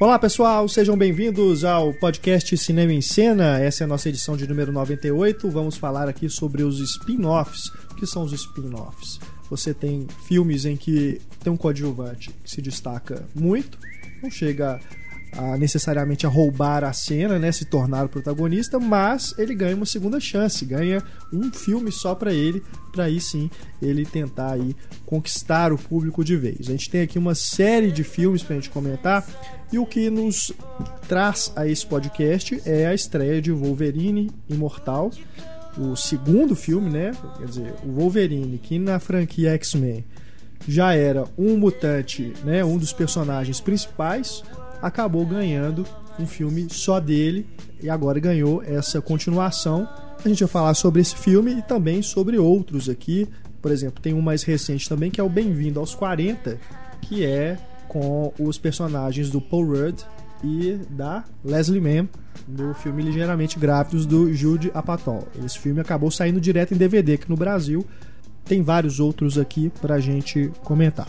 Olá pessoal, sejam bem-vindos ao podcast Cinema em Cena. Essa é a nossa edição de número 98. Vamos falar aqui sobre os spin-offs. O que são os spin-offs? Você tem filmes em que tem um coadjuvante que se destaca muito, não chega a, necessariamente a roubar a cena, né, se tornar o protagonista, mas ele ganha uma segunda chance, ganha um filme só para ele, para aí sim ele tentar aí conquistar o público de vez. A gente tem aqui uma série de filmes para a gente comentar e o que nos traz a esse podcast é a estreia de Wolverine Imortal, o segundo filme, né? Quer dizer, o Wolverine que na franquia X-Men já era um mutante, né, um dos personagens principais, acabou ganhando um filme só dele e agora ganhou essa continuação. A gente vai falar sobre esse filme e também sobre outros aqui. Por exemplo, tem um mais recente também que é o Bem-vindo aos 40, que é com os personagens do Paul Rudd e da Leslie Mann do filme Ligeiramente Grávidos do Jude Apatow. Esse filme acabou saindo direto em DVD aqui no Brasil. Tem vários outros aqui pra gente comentar.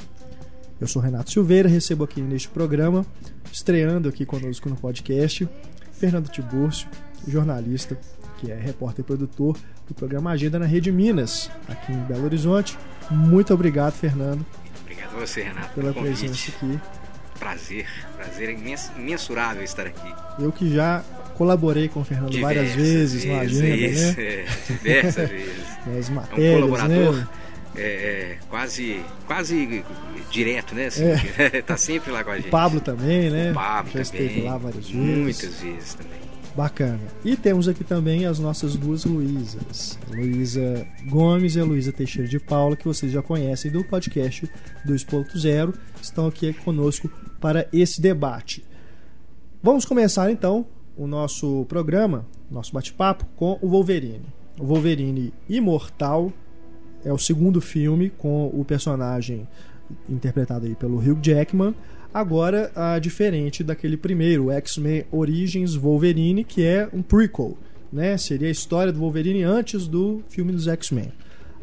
Eu sou Renato Silveira, recebo aqui neste programa, estreando aqui conosco no podcast, Fernando Tibúrcio, jornalista, que é repórter e produtor do programa Agenda na Rede Minas, aqui em Belo Horizonte. Muito obrigado, Fernando. Obrigado a você, Renato, pela presença aqui. Prazer, prazer imensurável estar aqui. Eu que já colaborei com o Fernando diversas várias vezes, vezes na agenda, isso, né? É, diversas vezes. As matérias, é um colaborador né? É, é, quase, quase direto, né? Assim, é. tá sempre lá com a gente. O Pablo também, né? O Pablo Já também. esteve lá várias vezes. Muitas vezes também. Bacana. E temos aqui também as nossas duas Luísas. Luísa Gomes e a Luísa Teixeira de Paula, que vocês já conhecem do podcast 2.0, estão aqui conosco para esse debate. Vamos começar então o nosso programa, nosso bate-papo, com o Wolverine. O Wolverine Imortal é o segundo filme com o personagem interpretado aí pelo Hugh Jackman. Agora, ah, diferente daquele primeiro, X-Men Origins Wolverine, que é um prequel, né? Seria a história do Wolverine antes do filme dos X-Men.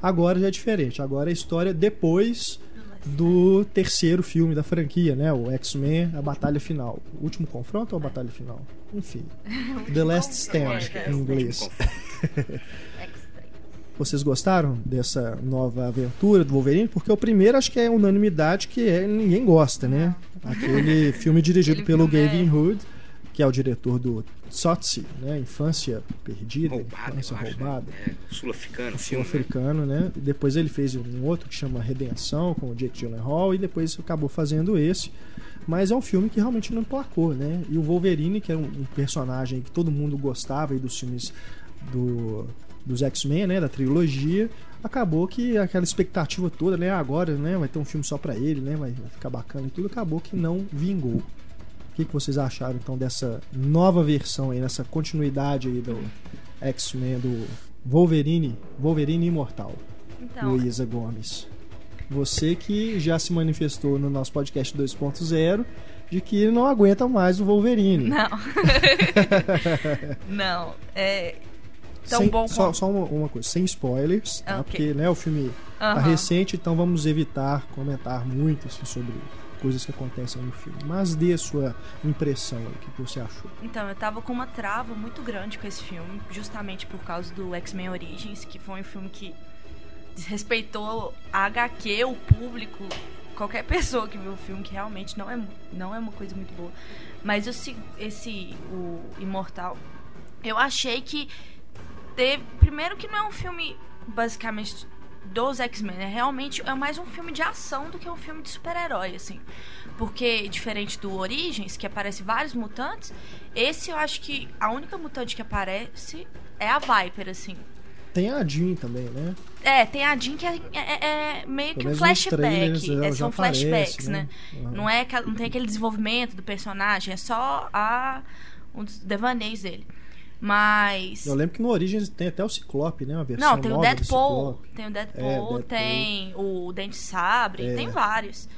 Agora já é diferente. Agora é a história depois do terceiro filme da franquia, né? O X-Men, a batalha final. O último confronto ou a batalha final? Enfim. The Last Stand em inglês. Vocês gostaram dessa nova aventura do Wolverine? Porque o primeiro acho que é unanimidade que é, ninguém gosta, né? Aquele filme dirigido Aquele pelo filme Gavin é... Hood, que é o diretor do Tsotsi, né? Infância Perdida, roubada, Infância Roubada. Né? É, Sul-africano. Sul-africano, né? E depois ele fez um outro que chama Redenção, com o Jake Gyllenhaal, e depois acabou fazendo esse. Mas é um filme que realmente não placou, né? E o Wolverine, que é um, um personagem que todo mundo gostava aí dos filmes do dos X-Men, né, da trilogia, acabou que aquela expectativa toda, né, agora, né, vai ter um filme só para ele, né, vai ficar bacana e tudo, acabou que não vingou. O que, que vocês acharam então dessa nova versão aí, nessa continuidade aí do X-Men do Wolverine, Wolverine Imortal? Então, Luísa Gomes. Você que já se manifestou no nosso podcast 2.0 de que não aguenta mais o Wolverine. Não. não. É, tão sem, bom só, só uma, uma, coisa, sem spoilers, tá? Okay. porque né, o filme tá recente, então vamos evitar comentar muito assim, sobre coisas que acontecem no filme. Mas dê a sua impressão aí, o que você achou. Então, eu tava com uma trava muito grande com esse filme, justamente por causa do X-Men Origins, que foi um filme que desrespeitou a HQ, o público, qualquer pessoa que viu o filme, que realmente não é, não é uma coisa muito boa. Mas esse, esse o Imortal, eu achei que teve. Primeiro que não é um filme basicamente dos X-Men, é realmente é mais um filme de ação do que um filme de super-herói, assim. Porque, diferente do Origins, que aparece vários mutantes, esse eu acho que a única mutante que aparece é a Viper, assim. Tem a Jean também, né? É, tem a Jean que é, é, é meio que um flashback. É, são flashbacks, né? né? Uhum. Não, é, não tem aquele desenvolvimento do personagem, é só a, um dos devaneios dele. Mas. Eu lembro que no Origins tem até o Ciclope, né? Uma versão Não, tem o Deadpool. Tem o Deadpool, é, Deadpool, tem o Dente Sabre, é. tem vários.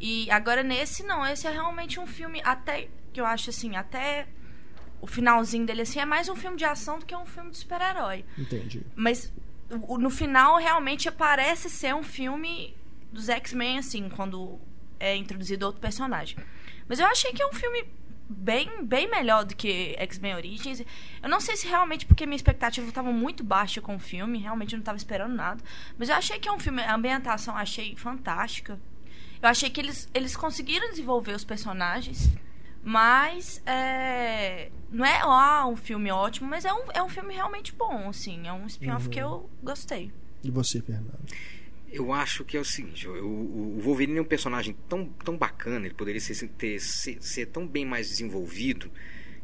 E agora nesse não, esse é realmente um filme até que eu acho assim, até o finalzinho dele assim é mais um filme de ação do que um filme de super-herói. Entendi. Mas no final realmente parece ser um filme dos X-Men assim, quando é introduzido outro personagem. Mas eu achei que é um filme bem, bem melhor do que X-Men Origins. Eu não sei se realmente porque minha expectativa estava muito baixa com o filme, realmente eu não estava esperando nada. Mas eu achei que é um filme, a ambientação achei fantástica. Eu achei que eles, eles conseguiram desenvolver os personagens, mas é, não é ah, um filme ótimo, mas é um, é um filme realmente bom, assim. É um spin-off Uhum. que eu gostei. E você, Fernando? Eu acho que é o seguinte, o, o- Wolverine é um personagem tão, tão bacana, ele poderia ser, ter- ser, ser tão bem mais desenvolvido,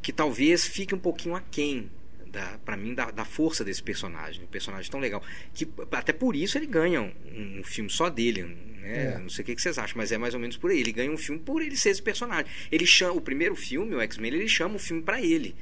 que talvez fique um pouquinho aquém, da, pra mim, da, da força desse personagem. Um personagem tão legal. Que até por isso ele ganha um, um filme só dele. Né? É. Não sei o que vocês acham, mas é mais ou menos por aí. Ele ganha um filme por ele ser esse personagem. Ele chama, o primeiro filme, o X-Men, ele chama o filme pra ele.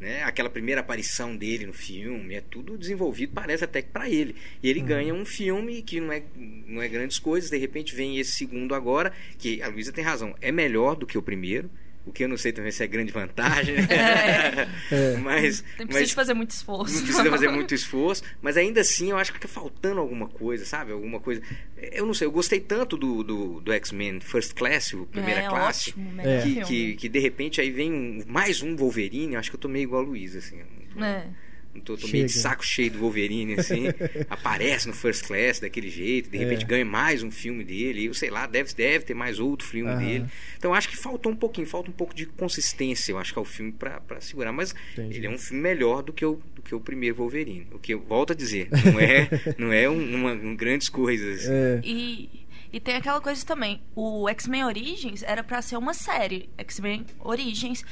Né? Aquela primeira aparição dele no filme, é tudo desenvolvido, parece até que pra ele. E ele ganha um filme que não é, não é grandes coisas, de repente vem esse segundo agora, que a Luísa tem razão, é melhor do que o primeiro. O que eu não sei também se é grande vantagem, né? É. mas, Não mas precisa fazer muito esforço. não precisa fazer muito esforço, mas ainda assim eu acho que fica faltando alguma coisa, sabe? Alguma coisa. Eu não sei, eu gostei tanto do, do, do X-Men First Class, o primeira é classe. ótimo, É. Que, que, que de repente aí vem mais um Wolverine, eu acho que eu tô meio igual a Luísa, assim. não tô- É. não tô, tô meio de saco cheio do Wolverine, assim. aparece no First Class daquele jeito, de repente É. ganha mais um filme dele, eu sei lá, deve, deve ter mais outro filme Aham. dele. Então acho que faltou um pouquinho, falta um pouco de consistência, eu acho que é o filme pra, pra segurar. Mas Entendi. ele é um filme melhor do que o, do que o primeiro Wolverine. O que eu volto a dizer, não é, não é um- uma, um grandes coisas. É, E, e tem aquela coisa também. O X-Men Origins era pra ser uma série. X-Men Origins.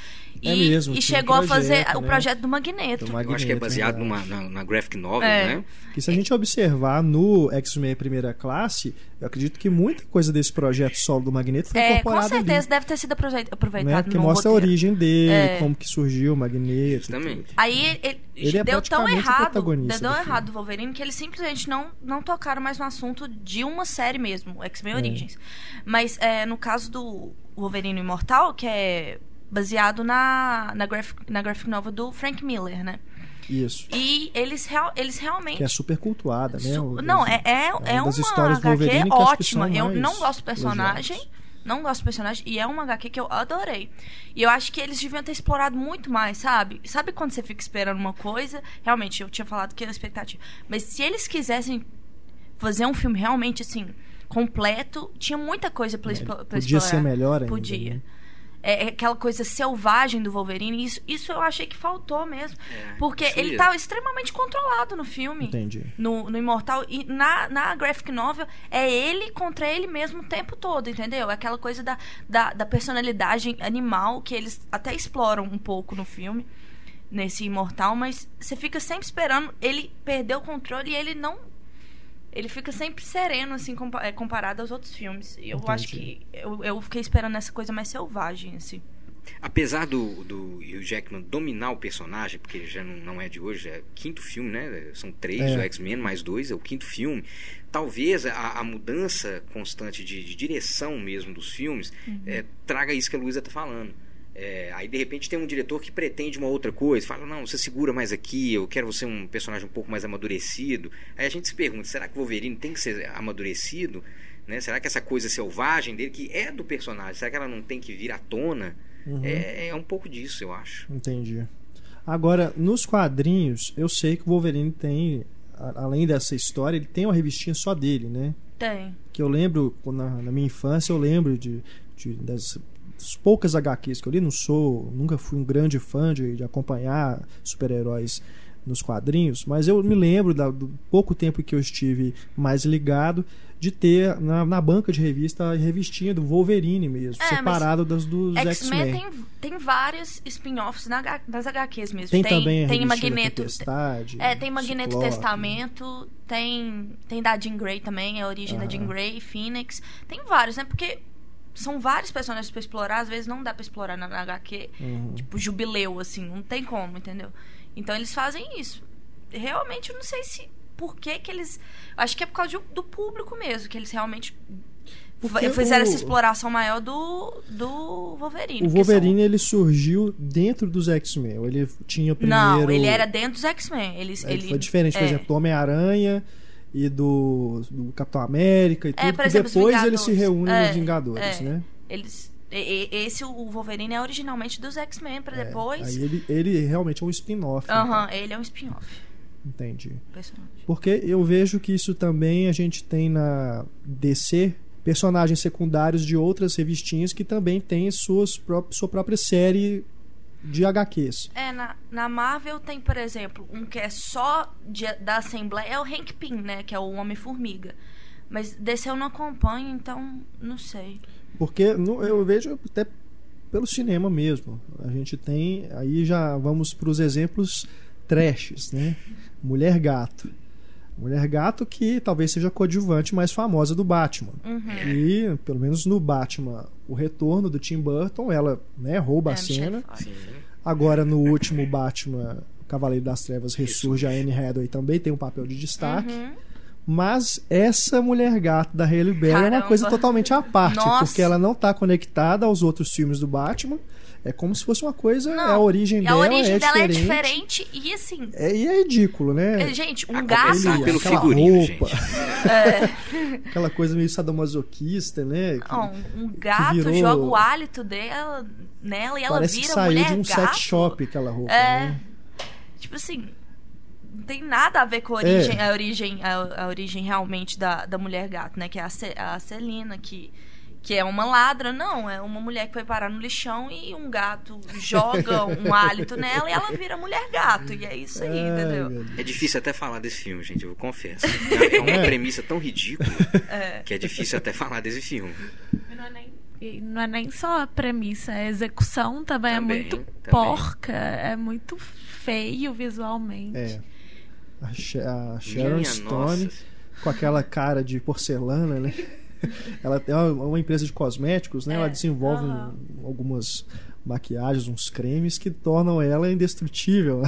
É E, mesmo, e chegou a fazer projeto, o né? projeto do Magneto. Do Eu acho que é Magneto, baseado numa, na, na graphic novel, É. né? E se a gente observar no X-Men Primeira Classe, eu acredito que muita coisa desse projeto solo do Magneto foi É, com incorporada certeza ali. deve ter sido aproveit- aproveitado Né? Porque no mostra a roteiro. origem dele, É. como que surgiu o Magneto. e Justamente. tudo. Aí ele, Ele é deu tão praticamente o errado, deu tão errado o Wolverine que eles simplesmente não, não tocaram mais no assunto de uma série mesmo, X-Men É. Origins. Mas é, no caso do Wolverine Imortal, que é baseado na, na, graphic, na graphic novel do Frank Miller, né? Isso. E eles, real, eles realmente Que é super cultuada, né? Su- Não, é, é, uma é das uma HQ ótima. Eu não gosto do personagem. elogiadas. Não gosto do personagem. E é uma HQ que eu adorei. E eu acho que eles deviam ter explorado muito mais, sabe? Sabe quando você fica esperando uma coisa? Realmente, eu tinha falado que era expectativa. Mas se eles quisessem fazer um filme realmente assim, completo, tinha muita coisa pra, explo- pra Podia explorar. ser melhor ainda. Podia. né? É, é aquela coisa selvagem do Wolverine. Isso, isso eu achei que faltou mesmo. É, porque ele tava extremamente controlado no filme Entendi. no, no Imortal. E na, na graphic novel é ele contra ele mesmo o tempo todo, entendeu? É Aquela coisa da, da, da personalidade animal que eles até exploram um pouco no filme, nesse Imortal, mas você fica sempre esperando ele perder o controle e ele não. Ele fica sempre sereno, assim, é, comparado aos outros filmes. E eu Entendi. acho que. Eu, eu fiquei esperando essa coisa mais selvagem, assim. Apesar do, do Hugh Jackman dominar o personagem, porque ele já não, não é de hoje, é o quinto filme, né? São três, É. o X-Men mais dois, é o quinto filme. Talvez a, a mudança constante de, de direção mesmo dos filmes é, traga isso que a Luísa tá falando. É, aí de repente tem um diretor que pretende uma outra coisa, fala, não, você segura mais aqui, eu quero você um personagem um pouco mais amadurecido. Aí a gente se pergunta, será que o Wolverine tem que ser amadurecido? Né? Será que essa coisa selvagem dele, que é do personagem, será que ela não tem que vir à tona? Uhum. É, é um pouco disso, eu acho. Entendi. Agora, nos quadrinhos, eu sei que o Wolverine tem, além dessa história, ele tem uma revistinha só dele, né? Tem. Que eu lembro, na, na minha infância, eu lembro de, de- das, das poucas HQs que eu li. Não sou, nunca fui um grande fã de, de acompanhar super-heróis nos quadrinhos, mas eu me lembro da- do pouco tempo que eu estive mais ligado de ter na, na banca de revista a revistinha do Wolverine mesmo, É, separado das dos X-Men tem, tem vários spin-offs na nas HQs mesmo. Tem, tem também tem da Magneto. Tempestade, É, tem Magneto Ciclope. Testamento, tem, tem da Jean Grey também, a origem da Aham. Jean Grey, Phoenix. Tem vários, né? Porque são vários personagens pra explorar, às vezes não dá pra explorar na, na HQ. Uhum. Tipo, jubileu, assim, não tem como, entendeu? Então eles fazem isso. Realmente eu não sei se. Por que que eles. Acho que é por causa do, do público mesmo, que eles realmente. Porque fizeram o- essa exploração maior do, do Wolverine. O porque são- Wolverine ele surgiu dentro dos X-Men. ou Ele tinha primeiro. Não, ele era dentro dos X-Men. Eles, Ele ele foi diferente, por é. exemplo, do Homem-Aranha e do, do Capitão América e tudo. É, por exemplo, os depois ele se Vingadores. reúne É, nos Vingadores, é. né? Eles, Esse, o Wolverine, é originalmente dos X-Men, pra É, depois. Aí ele, ele realmente é um spin-off. Aham, ele é um spin-off. então, entendi. Porque eu vejo que isso também a gente tem na DC personagens secundários de outras revistinhas que também têm suas pró sua própria série de HQs. É, na, na Marvel tem, por exemplo, um que é só de- da Assembleia, é o Hank Pym, né? Que é o Homem-Formiga. Mas desse eu não acompanho, então não sei. Porque no- eu vejo até pelo cinema mesmo. A gente tem. Aí já vamos para os exemplos trashes, né? Mulher Gato. Mulher Gato que talvez seja a coadjuvante mais famosa do Batman. Uhum. E, pelo menos no Batman, o retorno do Tim Burton, ela né, rouba É, a cena. Agora, no último Batman, Cavaleiro das Trevas ressurge, a Anne Hathaway também tem um papel de destaque. Uhum. Mas essa mulher gato da Halle Berry é uma coisa totalmente à parte, Nossa. porque ela não tá conectada aos outros filmes do Batman. É como se fosse uma coisa, Não, a origem dela a origem é dela é diferente. diferente e assim. É, e é ridículo, né? Gente, um gato. Ele- pelo aquela figurino, roupa, É, aquela coisa meio sadomasoquista, né? Que não, um gato virou- joga o hálito dela nela e ela parece que vira saiu mulher de um gato. sex shop aquela roupa, É. né? Tipo assim, não tem nada a ver com a É. origem, a origem, a, a origem realmente da, da mulher gato, né? Que é a, Ce- a Celina, que, que é uma ladra. Não, é uma mulher que foi parar no lixão e um gato joga um hálito nela e ela vira mulher gato. E é isso aí, Ai, entendeu? É difícil até falar desse filme, gente, eu confesso. É uma É. premissa tão ridícula É. que é difícil até falar desse filme. E Não é, nem, e não é nem só a premissa, a execução também, é Também, muito também. porca, é muito feio visualmente. É. A, a Sharon Minha Stone nossa. com aquela cara de porcelana, né? Ela tem uma, uma empresa de cosméticos, né? É. Ela desenvolve Aham. um- algumas maquiagens, uns cremes que tornam ela indestrutível.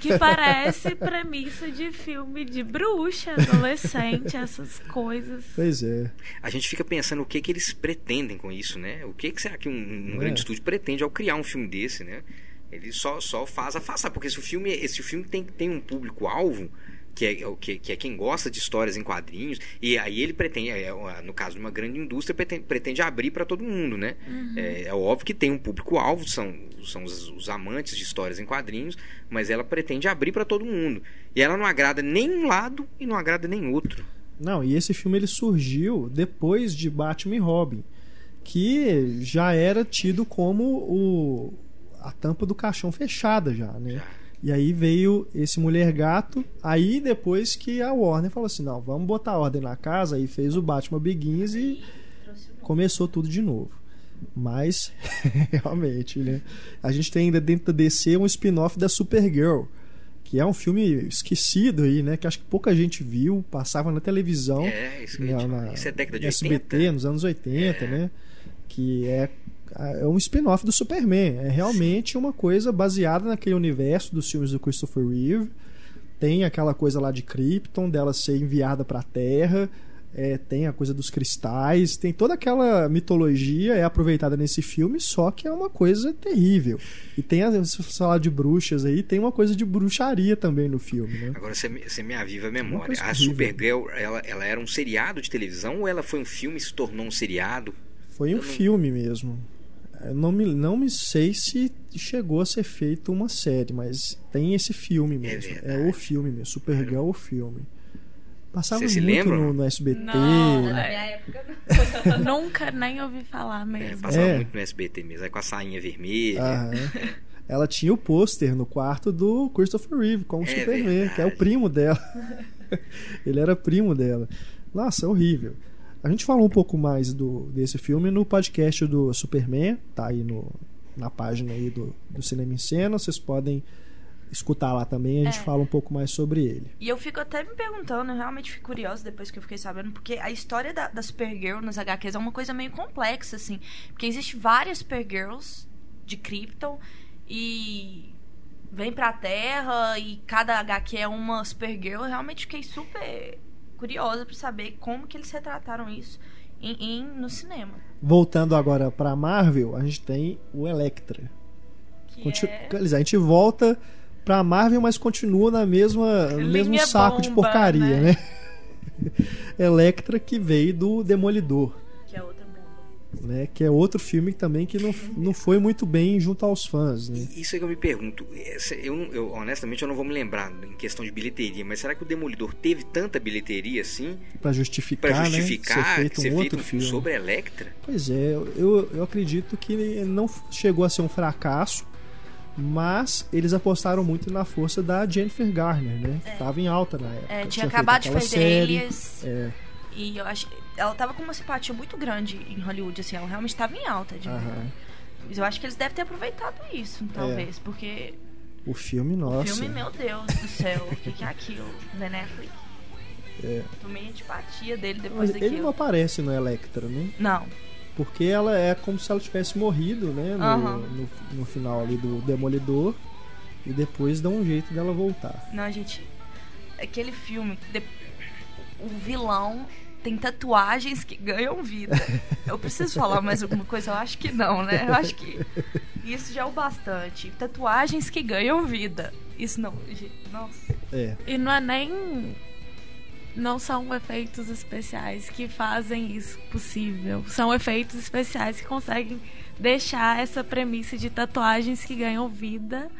Que parece premissa de filme de bruxa, adolescente, essas coisas. Pois é. A gente fica pensando o que que eles pretendem com isso, né? O que, que será que um, um É. grande estúdio pretende ao criar um filme desse, né? Ele só, só faz afastar, porque se o filme, esse filme tem, tem um público-alvo, que é, o que, que é quem gosta de histórias em quadrinhos, e aí ele pretende, é, é, no caso de uma grande indústria, pretende, pretende abrir para todo mundo, né? É, é óbvio que tem um público-alvo, são, são os, os amantes de histórias em quadrinhos, mas ela pretende abrir para todo mundo. E ela não agrada nem um lado e não agrada nem outro. Não, e esse filme ele surgiu depois de Batman e Robin, que já era tido como o a tampa do caixão fechada já, né? Já. E aí veio esse Mulher Gato, aí depois que a Warner falou assim, não, vamos botar ordem na casa, aí fez o Batman Begins e começou tudo de novo. Mas, realmente, né? A gente tem ainda dentro da DC um spin-off da Supergirl, que é um filme esquecido aí, né? Que acho que pouca gente viu, passava na televisão. É, isso, na- na isso é década de SBT, 80. nos anos 80, É. né? Que é, é um spin-off do Superman. É realmente uma coisa baseada naquele universo dos filmes do Christopher Reeve. Tem aquela coisa lá de Krypton, dela ser enviada para a Terra. É, tem a coisa dos cristais, tem toda aquela mitologia é aproveitada nesse filme, só que é uma coisa terrível. E tem a se você falar de bruxas aí, tem uma coisa de bruxaria também no filme, né? Agora você, me- você me aviva a memória. A horrível. Supergirl, ela, ela era um seriado de televisão ou ela foi um filme e se tornou um seriado? Foi um Eu não- filme mesmo. Eu não me, não me sei se chegou a ser feito uma série, mas tem esse filme mesmo. É, verdade. o filme mesmo, Supergirl é o filme. Passava Você se muito lembra? no, no SBT. Não, Na é. minha época, não. Nunca nem ouvi falar É, mesmo. passava É. muito no SBT mesmo, aí com a sainha vermelha. Aham. Ela tinha o pôster no quarto do Christopher Reeve com o É Superman, verdade. que é o primo dela. Ele era primo dela. Nossa, é horrível. A gente falou um pouco mais do, desse filme no podcast do Superman, tá aí no, na página aí do, do Cinema em Cena. Vocês podem escutar lá também, a gente É. fala um pouco mais sobre ele. E eu fico até me perguntando, eu realmente fico curiosa depois que eu fiquei sabendo, porque a história da, da Supergirl nas HQs é uma coisa meio complexa, assim. Porque existe várias Supergirls de Krypton e vem pra Terra e cada HQ é uma Supergirl. Eu realmente fiquei super curiosa pra saber como que eles retrataram isso em, em- no cinema. Voltando agora pra Marvel, a gente tem o Electra. Que Conti- é... A gente volta pra Marvel, mas continua na mesma, no mesmo Linha saco de bomba, porcaria, né? né? Electra que veio do Demolidor. Né? Que é outro filme também que não, não foi muito bem junto aos fãs, né? Isso é que eu me pergunto. Eu, eu, honestamente, eu não vou me lembrar em questão de bilheteria, mas será que o Demolidor teve tanta bilheteria assim Pra justificar, pra né? justificar Ser feito um ser outro feito um filme sobre a Electra? Pois é, eu, eu acredito que não chegou a ser um fracasso, mas eles apostaram muito na força da Jennifer Garner, né? Tava em alta na época. É, tinha feito acabado de fazer série. Elias. É, E eu acho. Ela tava com uma simpatia muito grande em Hollywood, assim, ela realmente tava em alta. De. Mas eu acho que eles devem ter aproveitado isso, talvez, porque O filme, nossa. o filme, meu Deus do céu, o que, que é aquilo? Ben Affleck. É. Tomei antipatia dele depois Mas daquilo. ele não aparece no Electra, né? Não. Porque ela é como se ela tivesse morrido, né? No, Aham. no, no final ali do Demolidor. E depois dá um jeito dela voltar. Não, gente. Aquele filme. de- O vilão tem tatuagens que ganham vida. Eu preciso falar mais alguma coisa? Eu acho que não, né? Eu acho que isso já é o bastante. Tatuagens que ganham vida. Isso não. Nossa. É. E não é nem. Não são efeitos especiais que fazem isso possível. São efeitos especiais que conseguem deixar essa premissa de tatuagens que ganham vida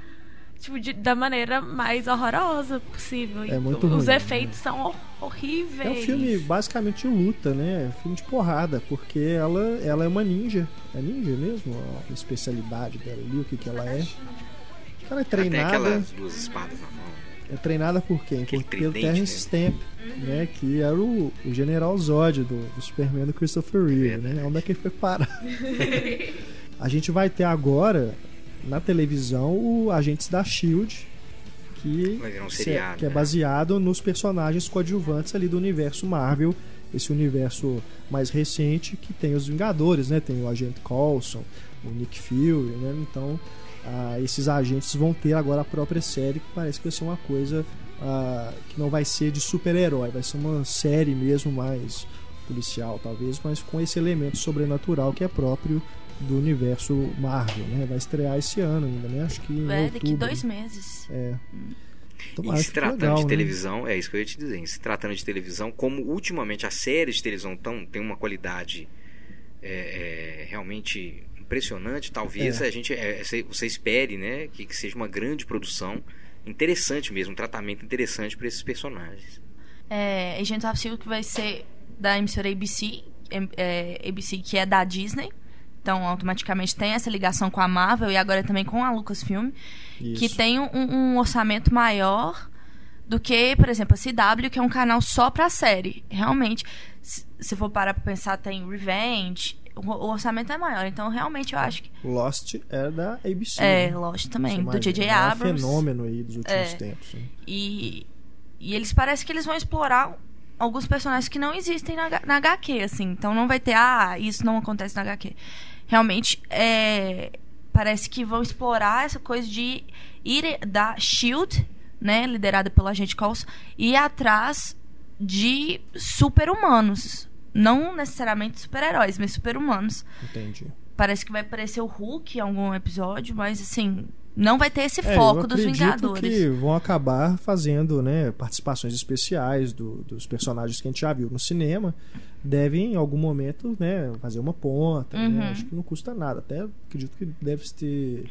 tipo, de- da maneira mais horrorosa possível. É muito Os ruim, efeitos são hor- horríveis. É um filme basicamente de luta, né? É um filme de porrada, porque ela, ela é uma ninja. É ninja mesmo? A especialidade dela ali, o que, que ela é. Ela é Tem treinada. aquelas duas espadas na mão. É treinada por quem? Aquele Por, pelo Terrence Stamp, né? Que era o, o general Zod do, do Superman do Christopher Reeve, né? Onde é que ele foi parar? A gente vai ter agora, na televisão, o Agentes da SHIELD, que, virar um se- seriado, que é né? baseado nos personagens coadjuvantes ali do universo Marvel, esse universo mais recente que tem os Vingadores, né? Tem o Agente Coulson, o Nick Fury, né? Então, ah, esses agentes vão ter agora a própria série, que parece que vai ser uma coisa ah, que não vai ser de super-herói, vai ser uma série mesmo mais policial, talvez, mas com esse elemento sobrenatural que é próprio do universo Marvel, né? Vai estrear esse ano ainda, né? Acho que em É, outubro. daqui dois meses. É. E Tomara se que fique tratando legal, de né? televisão, é isso que eu ia te dizer. Se tratando de televisão, como ultimamente as séries de televisão tão, tem uma qualidade é, é, realmente impressionante, talvez É. a gente é, você espere, né, que, que seja uma grande produção interessante mesmo, um tratamento interessante para esses personagens. É, Agents of S.H.I.E.L.D. que vai ser da emissora ABC, é, ABC que é da Disney. Então, automaticamente tem essa ligação com a Marvel e agora também com a Lucasfilm, que Isso. tem um, um orçamento maior do que, por exemplo, a CW, que é um canal só pra série. Realmente, se for parar pra pensar, tem Revenge, o, orçamento é maior. Então, realmente, eu acho que. Lost é da ABC. É, né? Lost também, do imagina, J.J. é um Abrams. fenômeno aí dos últimos É. tempos. né? E, e eles parecem que eles vão explorar alguns personagens que não existem na, na HQ, assim. Então não vai ter, ah, isso não acontece na HQ. Realmente, é, parece que vão explorar essa coisa de ir da SHIELD, né, liderada pelo agente Coulson, e ir atrás de super-humanos. Não necessariamente super-heróis, mas super-humanos. Entendi. Parece que vai aparecer o Hulk em algum episódio, mas assim, não vai ter esse É, foco dos Vingadores. que vão acabar fazendo né, participações especiais do- dos personagens que a gente já viu no cinema. Devem, em algum momento, né, fazer uma ponta. né? Uhum. Acho que não custa nada. Até acredito que deve ter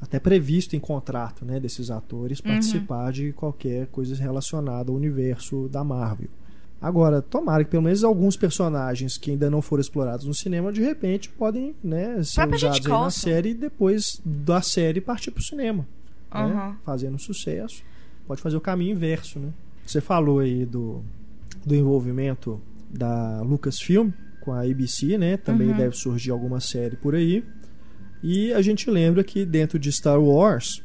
até previsto em contrato né, desses atores Uhum. participar de qualquer coisa relacionada ao universo da Marvel. Agora, tomara que pelo menos alguns personagens que ainda não foram explorados no cinema, de repente, podem né, ser Própria usados aí na série e depois da série partir para o cinema né, Aham. fazendo sucesso, pode fazer o caminho inverso, né? Você falou aí do, do envolvimento da Lucasfilm com a ABC, né? Também Uhum. deve surgir alguma série por aí. E a gente lembra que dentro de Star Wars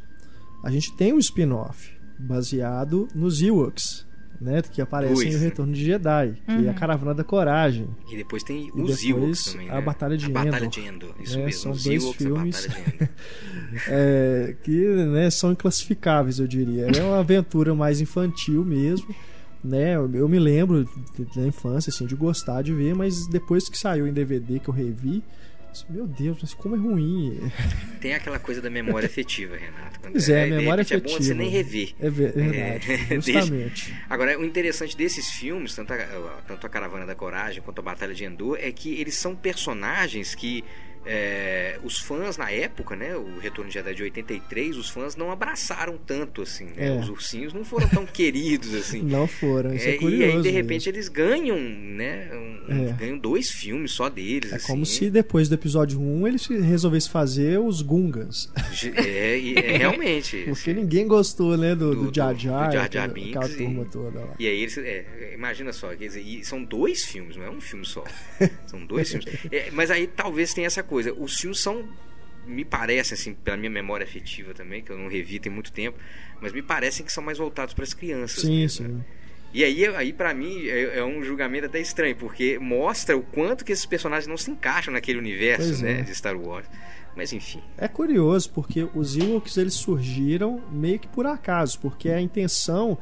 a gente tem um spin-off baseado nos Ewoks, né? Que aparecem Pois. no Retorno de Jedi, que é a Uhum. Caravana da Coragem. E depois tem E os depois Ewoks também, a né? Batalha de a Batalha Endor. de Endor, isso É, mesmo. são os dois Ewoks, filmes. a Batalha é, que né, são inclassificáveis, eu diria. É uma aventura mais infantil mesmo. Né? Eu, me lembro da infância assim, de gostar de ver, mas depois que saiu em DVD que eu revi, Meu Deus, mas como é ruim. Tem aquela coisa da memória afetiva, Renato. Quando Pois é, de memória afetiva. É bom você nem rever. É ver- verdade, É, justamente. Agora, o interessante desses filmes, tanto a, tanto a Caravana da Coragem quanto a Batalha de Endor, é que eles são personagens que é, os fãs na época, né, o Retorno de Jedi de 83, os fãs não abraçaram tanto assim, né? É. Os ursinhos não foram tão queridos assim. Não foram, isso é, É, curioso. e aí, de mesmo. repente, eles ganham, né? um- É. Ganham dois filmes só deles. É assim. como se depois do episódio 1 eles resolvessem fazer os Gungans. É, e- é, realmente. Porque assim. ninguém gostou, né, do, Do- do Jar Jar, do Jar Jar aquela, Binks aquela e- turma toda lá. E aí eles. é, imagina só, quer dizer, e são dois filmes, não é um filme só. São dois filmes. É, mas aí talvez tenha essa coisa. Os filmes são. Me parecem, assim, pela minha memória afetiva também, que eu não revi tem muito tempo, mas me parecem que são mais voltados para as crianças. Sim, mesmo, né? sim. E aí, aí para mim, é, é um julgamento até estranho, porque mostra o quanto que esses personagens não se encaixam naquele universo, Pois né, é. de Star Wars. Mas enfim. É curioso, porque os Ewoks eles surgiram meio que por acaso, porque a intenção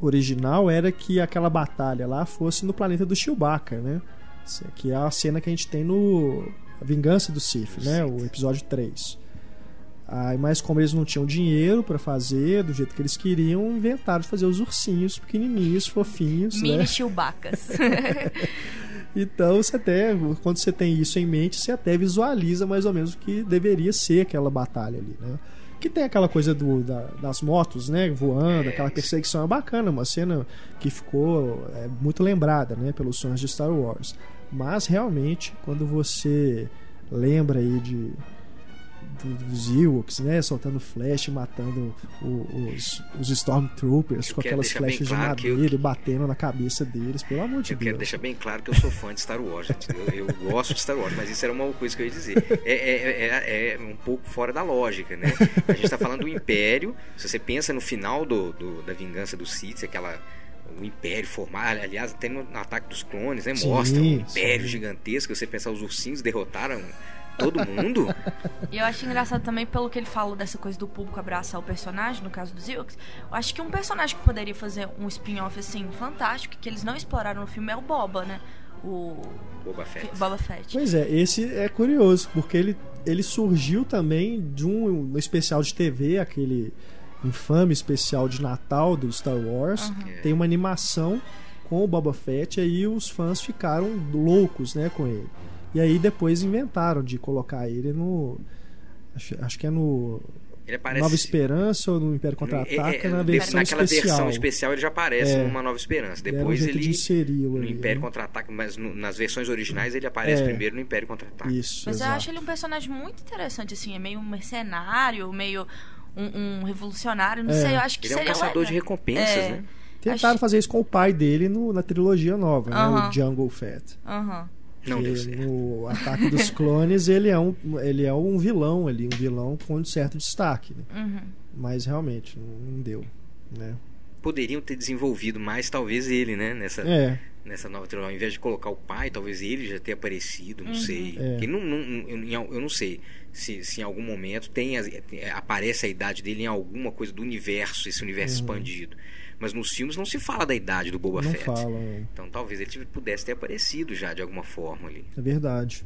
original era que aquela batalha lá fosse no planeta do Chewbacca, né? Que é a cena que a gente tem no A Vingança do Sith, né? O episódio 3. Aí, mas como eles não tinham dinheiro pra fazer do jeito que eles queriam, inventaram de fazer os ursinhos pequenininhos, fofinhos, Mini né? Chewbaccas. Então, você até, quando você tem isso em mente, você até visualiza mais ou menos o que deveria ser aquela batalha ali, né? Que tem aquela coisa do, da- das motos, né? Voando, É, aquela isso. perseguição é bacana, uma cena que ficou é, muito lembrada, né? Pelos fãs de Star Wars. Mas realmente, quando você lembra aí de do- dos Ewoks, né? Soltando flash, matando os, os Stormtroopers Eu com aquelas flechas claro de eu- madeira e batendo na cabeça deles, pelo amor de Eu Deus. quero deixar bem claro que eu sou fã de Star Wars. Eu, eu gosto de Star Wars, mas isso era uma coisa que eu ia dizer. É, é- é- é um pouco fora da lógica, né? A gente está falando do Império. Se você pensa no final do, do- da vingança dos Sith, aquela o Império formar, aliás, até no, no ataque dos clones, né? Sim, Mostra um Império sim. gigantesco. Você pensar os ursinhos derrotaram todo mundo. E eu acho engraçado também pelo que ele falou dessa coisa do público abraçar o personagem, no caso dos Ewoks. Eu acho que um personagem que poderia fazer um spin-off assim fantástico, que eles não exploraram no filme, é o Boba, né? O Boba Fett. Boba Fett. Pois é, esse é curioso, porque ele, ele surgiu também de um, um especial de TV, aquele infame especial de Natal do Star Wars. É. Tem uma animação com o Boba Fett, e aí os fãs ficaram loucos né, com ele. E aí depois inventaram de colocar ele no. Acho, acho que é no Ele aparece. Nova Esperança ou no Império Contra-Ataca, É, é, na versão naquela especial. versão especial ele já aparece É. numa Nova Esperança. Um Depois de ele. No ali, Império né? Contra-Ataque, mas no- nas versões originais ele aparece É. primeiro no Império Contra-Ataque. Isso, Mas eu exato. acho ele um personagem muito interessante, assim, é meio um mercenário, meio um, um revolucionário, não É. sei, eu acho que Ele é um seria caçador de legal. recompensas, É. né? Tentaram Acho- fazer isso com o pai dele no- na trilogia nova, né? Aham. O Jungle Fett. Aham. Não que deu certo. No Ataque dos Clones ele é um ele é um vilão ali, um vilão com um certo destaque, né? Uhum. mas realmente não, não deu, né? Poderiam ter desenvolvido mais, talvez, ele, né? Nessa, É, nessa nova trilogia. Ao invés de colocar o pai, talvez ele já tenha aparecido, não Uhum. sei. É. Não, não- eu, eu não sei se, se em algum momento tem, aparece a idade dele em alguma coisa do universo, esse universo expandido. Mas nos filmes não se fala da idade do Boba Uhum. não Fett. falam, é. Então talvez ele pudesse ter aparecido já de alguma forma ali. é verdade.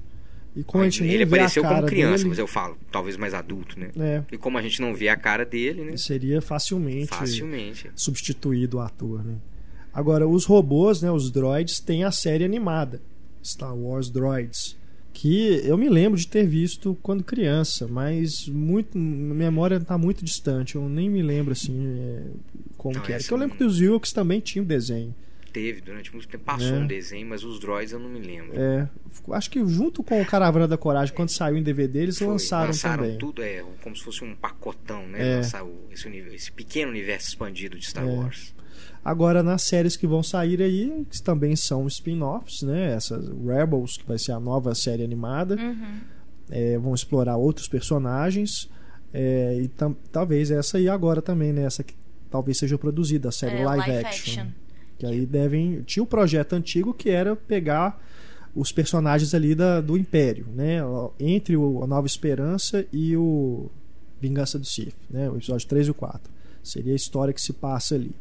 E como a gente ele apareceu como criança, dele, mas eu falo, talvez mais adulto, né? é, E como a gente não vê a cara dele, né? seria facilmente Facilmente. substituído o ator, né? Agora, os robôs, né, os droids, têm a série animada, Star Wars Droids, que eu me lembro de ter visto quando criança, mas muito, minha memória está muito distante, eu nem me lembro assim é, como Não, que era. Porque eu lembro não- que os Ewoks também tinham desenho. Teve, durante muito tempo, passou É. um desenho, mas os droids eu não me lembro. É, acho que junto com o Caravana da Coragem, quando saiu em DVD, eles Foi, lançaram, também. tudo, é, como se fosse um pacotão, né? É. Lançar esse, esse pequeno universo expandido de Star É. Wars. Agora, nas séries que vão sair aí, que também são spin-offs, né? Essas Rebels, que vai ser a nova série animada, Uhum. é, vão explorar outros personagens. é, e talvez essa aí agora também, né? Essa que talvez seja produzida, a série É, live, live action. action. Que aí devem. Tinha o projeto antigo que era pegar os personagens ali da, do Império, né? Entre o, a Nova Esperança e o Vingança do Sith, né? O episódio 3 e o 4. Seria a história que se passa ali.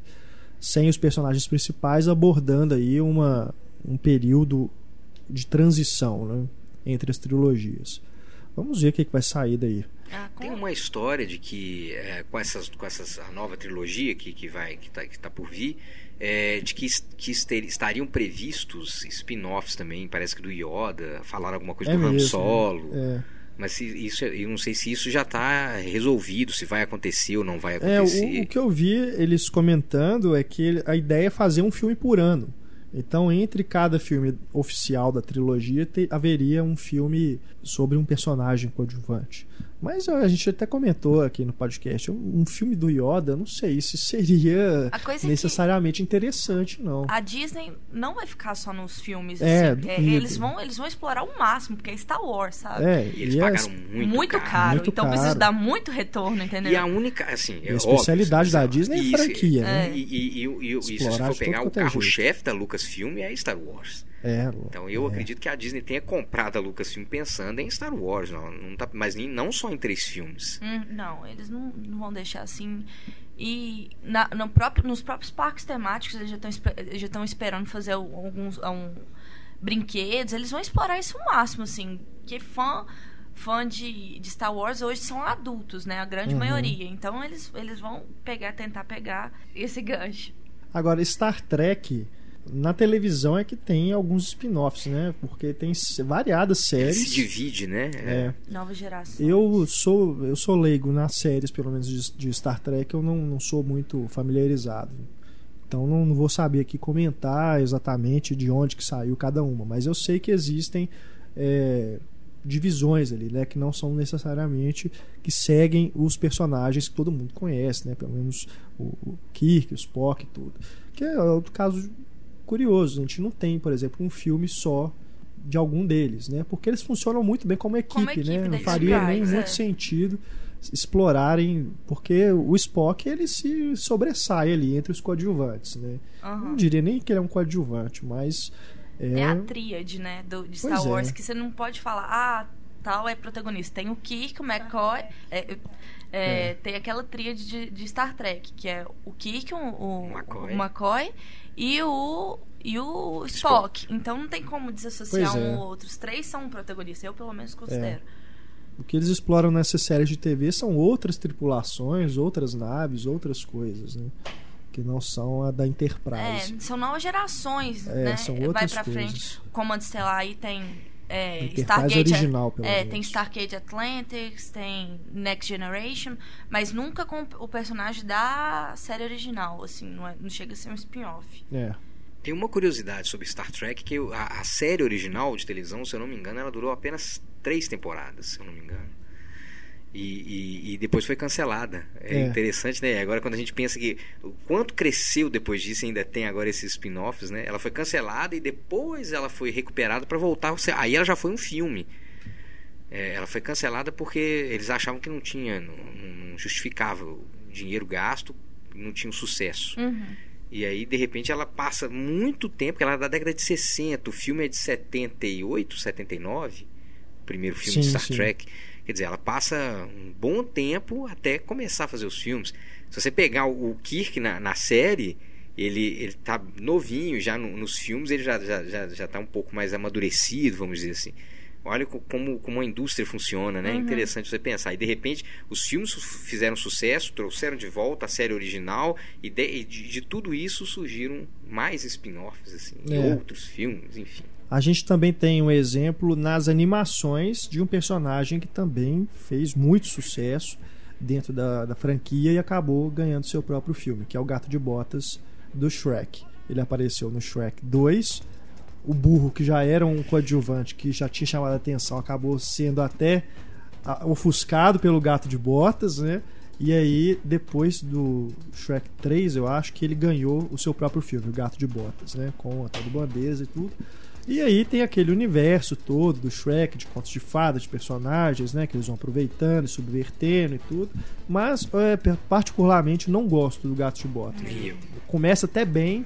Sem os personagens principais abordando aí uma, um período de transição né? entre as trilogias. Vamos ver o que, que vai sair daí. Ah, Tem uma história de que é, com essas com essas a nova trilogia que, que vai que tá, que tá por vir é, de que, que ester- estariam previstos spin-offs também parece que do Yoda falaram alguma coisa É do Han mesmo, Solo É, mas isso eu não sei se isso já está resolvido se vai acontecer ou não vai É, acontecer o, o que eu vi eles comentando é que a ideia é fazer um filme por ano. Então, entre cada filme oficial da trilogia, te- haveria um filme sobre um personagem coadjuvante. Mas a gente até comentou aqui no podcast, um, filme do Yoda, não sei se seria é necessariamente interessante, não. A Disney não vai ficar só nos filmes. É, assim. duvido. eles, vão, eles vão explorar o máximo, porque é Star Wars, sabe? É, E eles e pagaram as- muito, muito, caro. Muito então caro. precisa dar muito retorno, entendeu? E a única, assim, é a especialidade óbvio, da assim, Disney é isso, franquia, É. né? E, e, e, e, e se for pegar o é carro-chefe da Lucasfilm é Star Wars. É, Então eu é. acredito que a Disney tenha comprado a Lucasfilm pensando em Star Wars, não, não tá, mas nem, não só em três filmes. Hum, não, eles não, não vão deixar assim. E na- no próprio, nos próprios parques temáticos eles já estão já estão esperando fazer al- alguns um, brinquedos. Eles vão explorar isso ao máximo, assim. Que fã fã de, de Star Wars hoje são adultos, né? A grande Uhum. maioria. Então eles, eles vão pegar, tentar pegar esse gancho. Agora, Star Trek, na televisão é que tem alguns spin-offs, né? Porque tem variadas Ele séries. se divide, né? É. Nova geração. Eu sou, eu sou leigo nas séries, pelo menos de, de Star Trek, eu não, não sou muito familiarizado. Então não, não vou saber aqui comentar exatamente de onde que saiu cada uma, mas eu sei que existem é, divisões ali, né, que não são necessariamente que seguem os personagens que todo mundo conhece, né, pelo menos o, o Kirk, o Spock e tudo. Que é outro caso curioso, a gente não tem, por exemplo, um filme só de algum deles, né? Porque eles funcionam muito bem como equipe, Como equipe né? Não faria nem Enterprise, muito é. sentido explorarem, porque o Spock ele se sobressai ali entre os coadjuvantes, né? Aham. Não diria nem que ele é um coadjuvante, mas é, É a tríade, né, do, de Star Pois é. Wars, que você não pode falar, ah, tal é protagonista. Tem o Kirk, o McCoy, é, é, tem aquela tríade de, de Star Trek, que é o Kirk, o, o, McCoy. o McCoy e o, e o Spock. Então não tem como desassociar é. um ou outro. Os três são protagonistas, eu pelo menos considero. o que eles exploram nessas séries de TV são outras tripulações, outras naves, outras coisas, né? Que não são a da Enterprise. É, são novas gerações, É, né? são Vai outras pra coisas. frente. Comando Estelar aí tem é, Stargate. original, pelo é, menos. tem Stargate Atlantis, tem Next Generation, mas nunca com o personagem da série original, assim, não, é- não chega a ser um spin-off. É. Tem uma curiosidade sobre Star Trek que a, a série original de televisão, se eu não me engano, ela durou apenas três temporadas, se eu não me engano. E, e- e depois foi cancelada. É, É. interessante, né? Agora quando a gente pensa que o quanto cresceu depois disso, ainda tem agora esses spin-offs, né? Ela foi cancelada e depois ela foi recuperada para voltar. Aí ela já foi um filme. É, ela foi cancelada porque eles achavam que não tinha, não, não justificava o dinheiro gasto, não tinha um sucesso. Uhum. E aí, de repente, ela passa muito tempo, porque ela é da década de 60, o filme é de 78, 79, o primeiro filme de Sim, Star sim. Trek. Quer dizer, ela passa um bom tempo até começar a fazer os filmes. Se você pegar o Kirk na, na série, ele, ele tá novinho já no- nos filmes, ele já, já, já, já tá um pouco mais amadurecido, vamos dizer assim. Olha co- como, como a indústria funciona, né? É interessante você pensar. E de repente, os filmes fizeram sucesso, trouxeram de volta a série original, e de, de, de tudo isso surgiram mais spin-offs, assim, É. outros filmes, enfim. A gente também tem um exemplo nas animações de um personagem que também fez muito sucesso dentro da, da franquia e acabou ganhando seu próprio filme, que é o Gato de Botas do Shrek. Ele apareceu no Shrek 2. O burro, que já era um coadjuvante, que já tinha chamado a atenção, acabou sendo até ofuscado pelo Gato de Botas, né? E aí, depois do Shrek 3, eu acho que ele ganhou o seu próprio filme, O Gato de Botas, né? Com a tal do bandeza e tudo. E aí tem aquele universo todo do Shrek, de contos de fada, de personagens, né? Que eles vão aproveitando, e subvertendo e tudo. Mas, é, particularmente, não gosto do Gato de Botas. Começa até bem,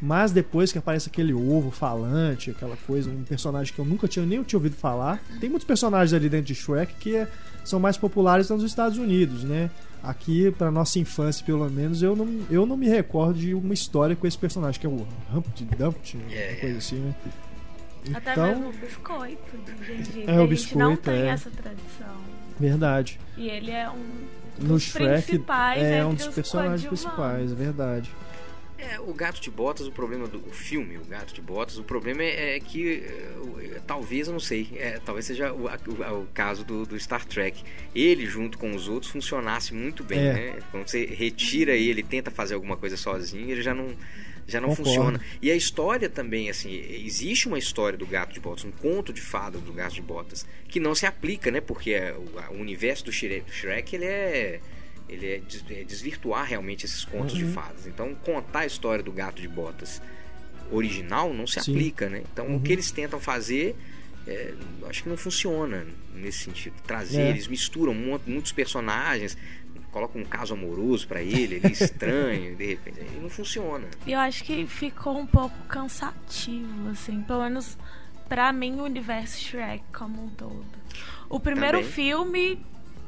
mas depois que aparece aquele ovo falante, aquela coisa, um personagem que eu nunca tinha nem tinha ouvido falar. Tem muitos personagens ali dentro de Shrek que é- são mais populares nos Estados Unidos, né? Aqui, pra nossa infância, pelo menos, eu não, eu não me recordo de uma história com esse personagem, que é o Humpty Dumpty, É, uma coisa assim, né? Até Então- mesmo o biscoito de gengibre. É, o a gente não biscoito, tem é. essa tradição. Verdade. E ele é um No dos Shrek principais é um dos os personagens principais, é verdade. É, o Gato de Botas, o problema do o filme, o Gato de Botas, o problema é, é que é, talvez, eu não sei, é, talvez seja o, o- o caso do, do Star Trek. Ele, junto com os outros, funcionasse muito bem, É. né? Quando você retira ele, tenta fazer alguma coisa sozinho, ele já não, já não Concordo. funciona. E a história também, assim, existe uma história do Gato de Botas, um conto de fada do Gato de Botas, que não se aplica, né? Porque é, o, universo do Shrek, do Shrek, ele é ele é é desvirtuar realmente esses contos de Uhum. fadas. Então, contar a história do Gato de Botas original não se Sim. aplica, né? Então, Uhum. o que eles tentam fazer, é, acho que não funciona nesse sentido. Trazer, É. eles misturam mu- muitos personagens, colocam um caso amoroso pra ele, ele é estranho, de repente, aí não funciona. E eu acho que ficou um pouco cansativo, assim, pelo menos pra mim o universo Shrek como um todo. O primeiro Também. filme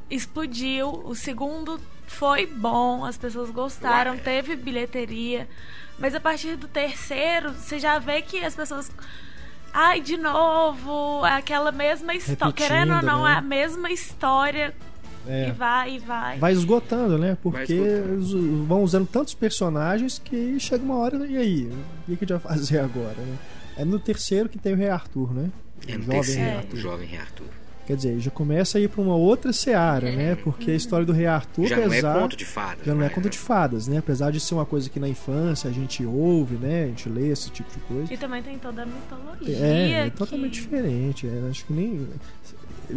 explodiu, o segundo foi bom, as pessoas gostaram, Ué. teve bilheteria, mas a partir do terceiro você já vê que as pessoas Ai, de novo, aquela mesma história. Querendo ou não, né? é a mesma história. É. E vai, e vai. Vai esgotando, né? Porque esgotando. vão usando tantos personagens que chega uma hora, e aí? O que a gente vai fazer agora, né? É no terceiro que tem o Rei Arthur, né? É O no jovem terceiro, Rei o Arthur. jovem Rei Arthur. Quer dizer, já começa a ir pra uma outra seara, né? Porque a história do Rei Arthur, Já não é apesar... conto de fadas. já não é né? conto de fadas, né? Apesar de ser uma coisa que na infância a gente ouve, né? A gente lê esse tipo de coisa. E também tem toda a mitologia. É, é que- totalmente diferente. é, acho que nem.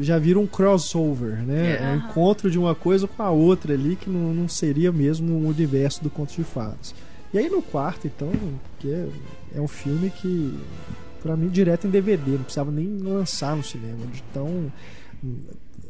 Já vira um crossover, né? É. É, um encontro de uma coisa com a outra ali que não, não seria mesmo o universo do Conto de Fadas. E aí no quarto, então, que é, é um filme que, pra mim, direto em DVD, não precisava nem lançar no cinema. De tão.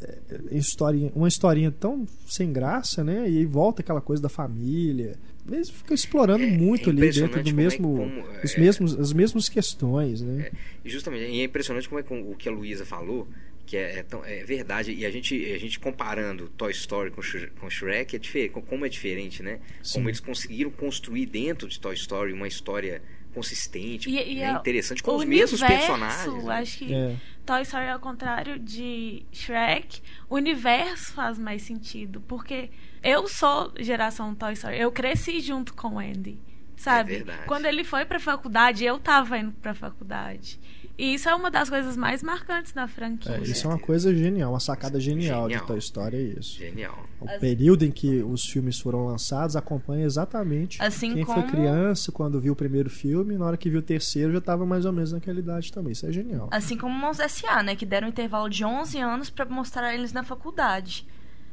é, historinha, uma historinha tão sem graça, né? E aí volta aquela coisa da família. Eles ficam explorando É- muito é ali dentro do impressionante mesmo, como é- como, os é- mesmos, as mesmas questões, né? E justamente, e é impressionante como é com o que a Luísa falou, que é, é tão- é verdade, e a gente, a gente comparando Toy Story com, com Shrek, é como é diferente, né? Sim. Como eles conseguiram construir dentro de Toy Story uma história consistente, E- e né, a- interessante, com o os mesmos universo, personagens. né? Acho que É. Toy Story, ao contrário de Shrek, o universo faz mais sentido. Porque eu sou geração Toy Story. Eu cresci junto com o Andy. Sabe? É. Quando ele foi pra faculdade, eu tava indo pra faculdade. E isso é uma das coisas mais marcantes da franquia. É, isso é uma coisa genial, uma sacada genial, Genial. de Toy Story, é isso. Genial. O período em que os filmes foram lançados acompanha exatamente Assim quem foi como- criança quando viu o primeiro filme, e na hora que viu o terceiro já estava mais ou menos naquela idade também. Isso é genial. Assim como Mons S.A., né? Que deram um intervalo de 11 anos pra mostrar eles na faculdade.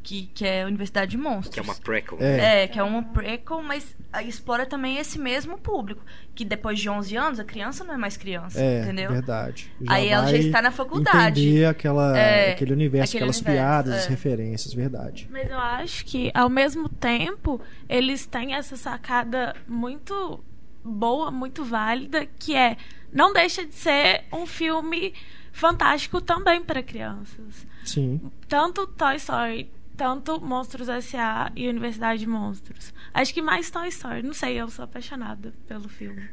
Que, que é a Universidade de Monstros. Que é uma prequel. É. É, que é uma prequel, mas explora também esse mesmo público. Que depois de 11 anos, a criança não é mais criança, É, entendeu? verdade. Aí ela já está na faculdade. Entender aquela, É, aquele universo, aquele aquelas universo, piadas, é. as referências, verdade. Mas eu acho que, ao mesmo tempo, eles têm essa sacada muito boa, muito válida, que é não deixa de ser um filme fantástico também para crianças. Sim. Tanto Toy Story, tanto Monstros S.A. e Universidade de Monstros. Acho que mais Toy Story. Não sei, eu sou apaixonada pelo filme.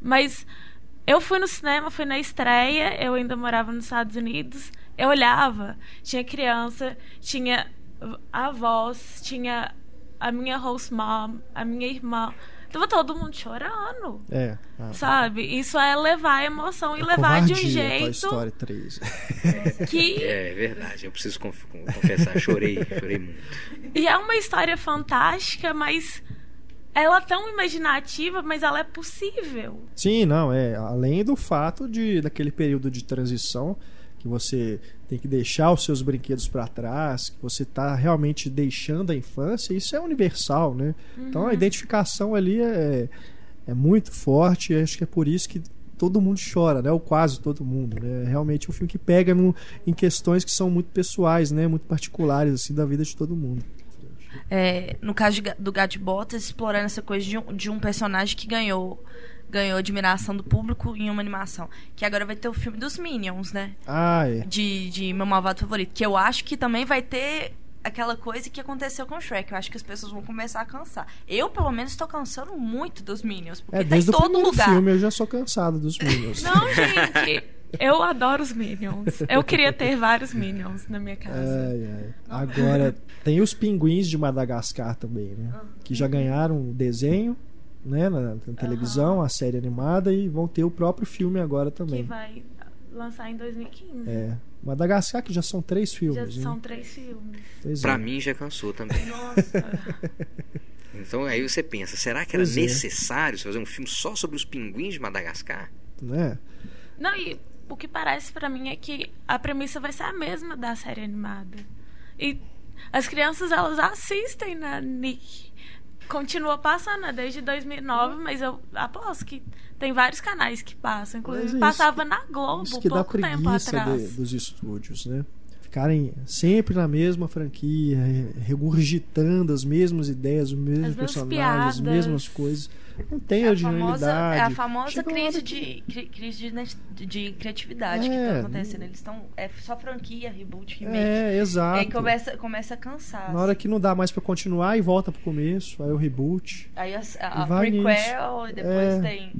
Mas eu fui no cinema, fui na estreia, eu ainda morava nos Estados Unidos. Eu olhava, tinha criança, tinha avós, tinha a minha host mom, a minha irmã. Tava todo mundo chorando. É. a- Sabe? Isso é levar a emoção e a levar de um jeito Story 3. que É verdade, eu preciso conf- confessar, chorei, chorei muito. E é uma história fantástica, mas ela é tão imaginativa, mas ela é possível. Sim, não, é. Além do fato de daquele período de transição que você tem que deixar os seus brinquedos para trás, que você tá realmente deixando a infância, isso é universal, né? Então a identificação ali é, é muito forte, e acho que é por isso que todo mundo chora, né? Ou quase todo mundo, né? É realmente um filme que pega no, em questões que são muito pessoais, né? Muito particulares assim da vida de todo mundo. É, no caso de do Gato de Botas, explorando essa coisa de um, de um personagem que ganhou ganhou admiração do público em uma animação. Que agora vai ter o filme dos Minions, né? Ah, é. De, de Meu Malvado Favorito. Que eu acho que também vai ter aquela coisa que aconteceu com o Shrek. Eu acho que as pessoas vão começar a cansar. Eu, pelo menos, estou cansando muito dos Minions. Porque É, tá em desde o todo lugar. filme eu já sou cansado dos Minions. Não, gente. Eu adoro os Minions. Eu queria ter vários Minions na minha casa. Ai, ai. Agora, tem os pinguins de Madagascar também, né? Que já ganharam um desenho, né? Na, na televisão, a série animada, e vão ter o próprio filme agora Que também. vai lançar em 2015. É. Madagascar, que já são três Já filmes, né? são três filmes. Pois Pra é. mim já cansou também. Nossa. Então aí você pensa, será que era Pois é. necessário fazer um filme só sobre os pinguins de Madagascar? Né? Não, e o que parece pra mim é que a premissa vai ser a mesma da série animada. E as crianças, elas assistem na Nick. Continua passando né, desde 2009, mas eu aposto que tem vários canais que passam. Inclusive, isso- passava na Globo Isso que dá pouco tempo preguiça de- atrás. dos estúdios, né? Ficarem sempre na mesma franquia, re- regurgitando as mesmas ideias, os mesmos As personagens, as mesmas coisas. Não tem É a originalidade. famosa, é a famosa crise, que- de, cri- crise de, de criatividade que É. tá acontecendo. Eles estão. É só franquia, reboot, remake. É, E exato. aí começa, começa a cansar. Na hora que não dá mais pra continuar e volta pro começo, aí o reboot. Aí a, a, a E prequel, e depois É. tem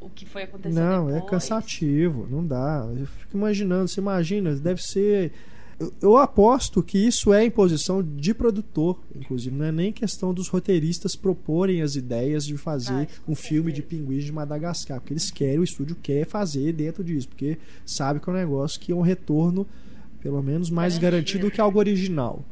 o que foi acontecendo Não, é depois. cansativo, não dá. Eu fico imaginando, você imagina, deve ser. Eu, eu aposto que isso é imposição de produtor, inclusive, não é nem questão dos roteiristas proporem as ideias de fazer Ah, um filme de pinguins de Madagascar, porque eles querem, o estúdio quer fazer dentro disso, porque sabe que é um negócio que é um retorno, pelo menos, mais Garantido. garantido que algo original.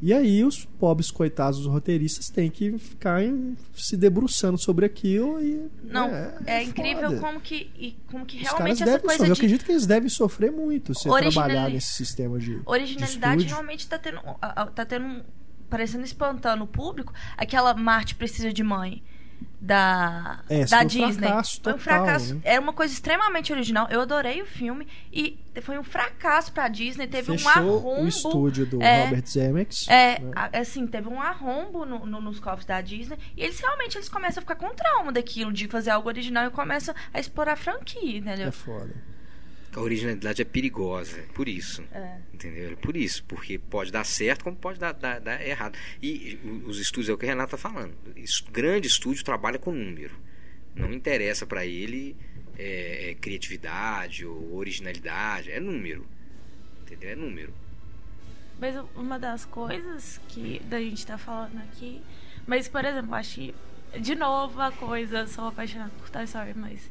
E aí os pobres coitados dos roteiristas têm que ficar em- se debruçando sobre aquilo e. Não, é, é, incrível foda. como que, e como que Os realmente essa coisa sofrer. Eu de acredito que eles devem sofrer muito se Originali- trabalhar nesse sistema de. originalidade de realmente tá tendo, tá tendo um- parecendo espantando o público. Aquela Marte precisa de mãe da, É, da um Disney. fracasso foi um total, fracasso. né? Era uma coisa extremamente original. Eu adorei o filme e foi um fracasso pra Disney. Teve um Fechou arrombo. o estúdio do é, Robert Zemeckis. É, né? assim, teve um arrombo no- no- nos cofres da Disney e eles realmente eles começam a ficar com trauma daquilo, de fazer algo original e começam a explorar a franquia, entendeu? É foda. A originalidade é perigosa, por isso. É. Entendeu? É Por isso, porque pode dar certo como pode dar, dar- dar errado. E os estúdios, é o que a Renata está falando. Grande estúdio trabalha com número. Não interessa para ele é, é, criatividade ou originalidade, é número. Entendeu? É número. Mas uma das coisas que da gente tá falando aqui. Mas, por exemplo, acho que. De novo, a coisa, sou apaixonada por Toy Story, mas.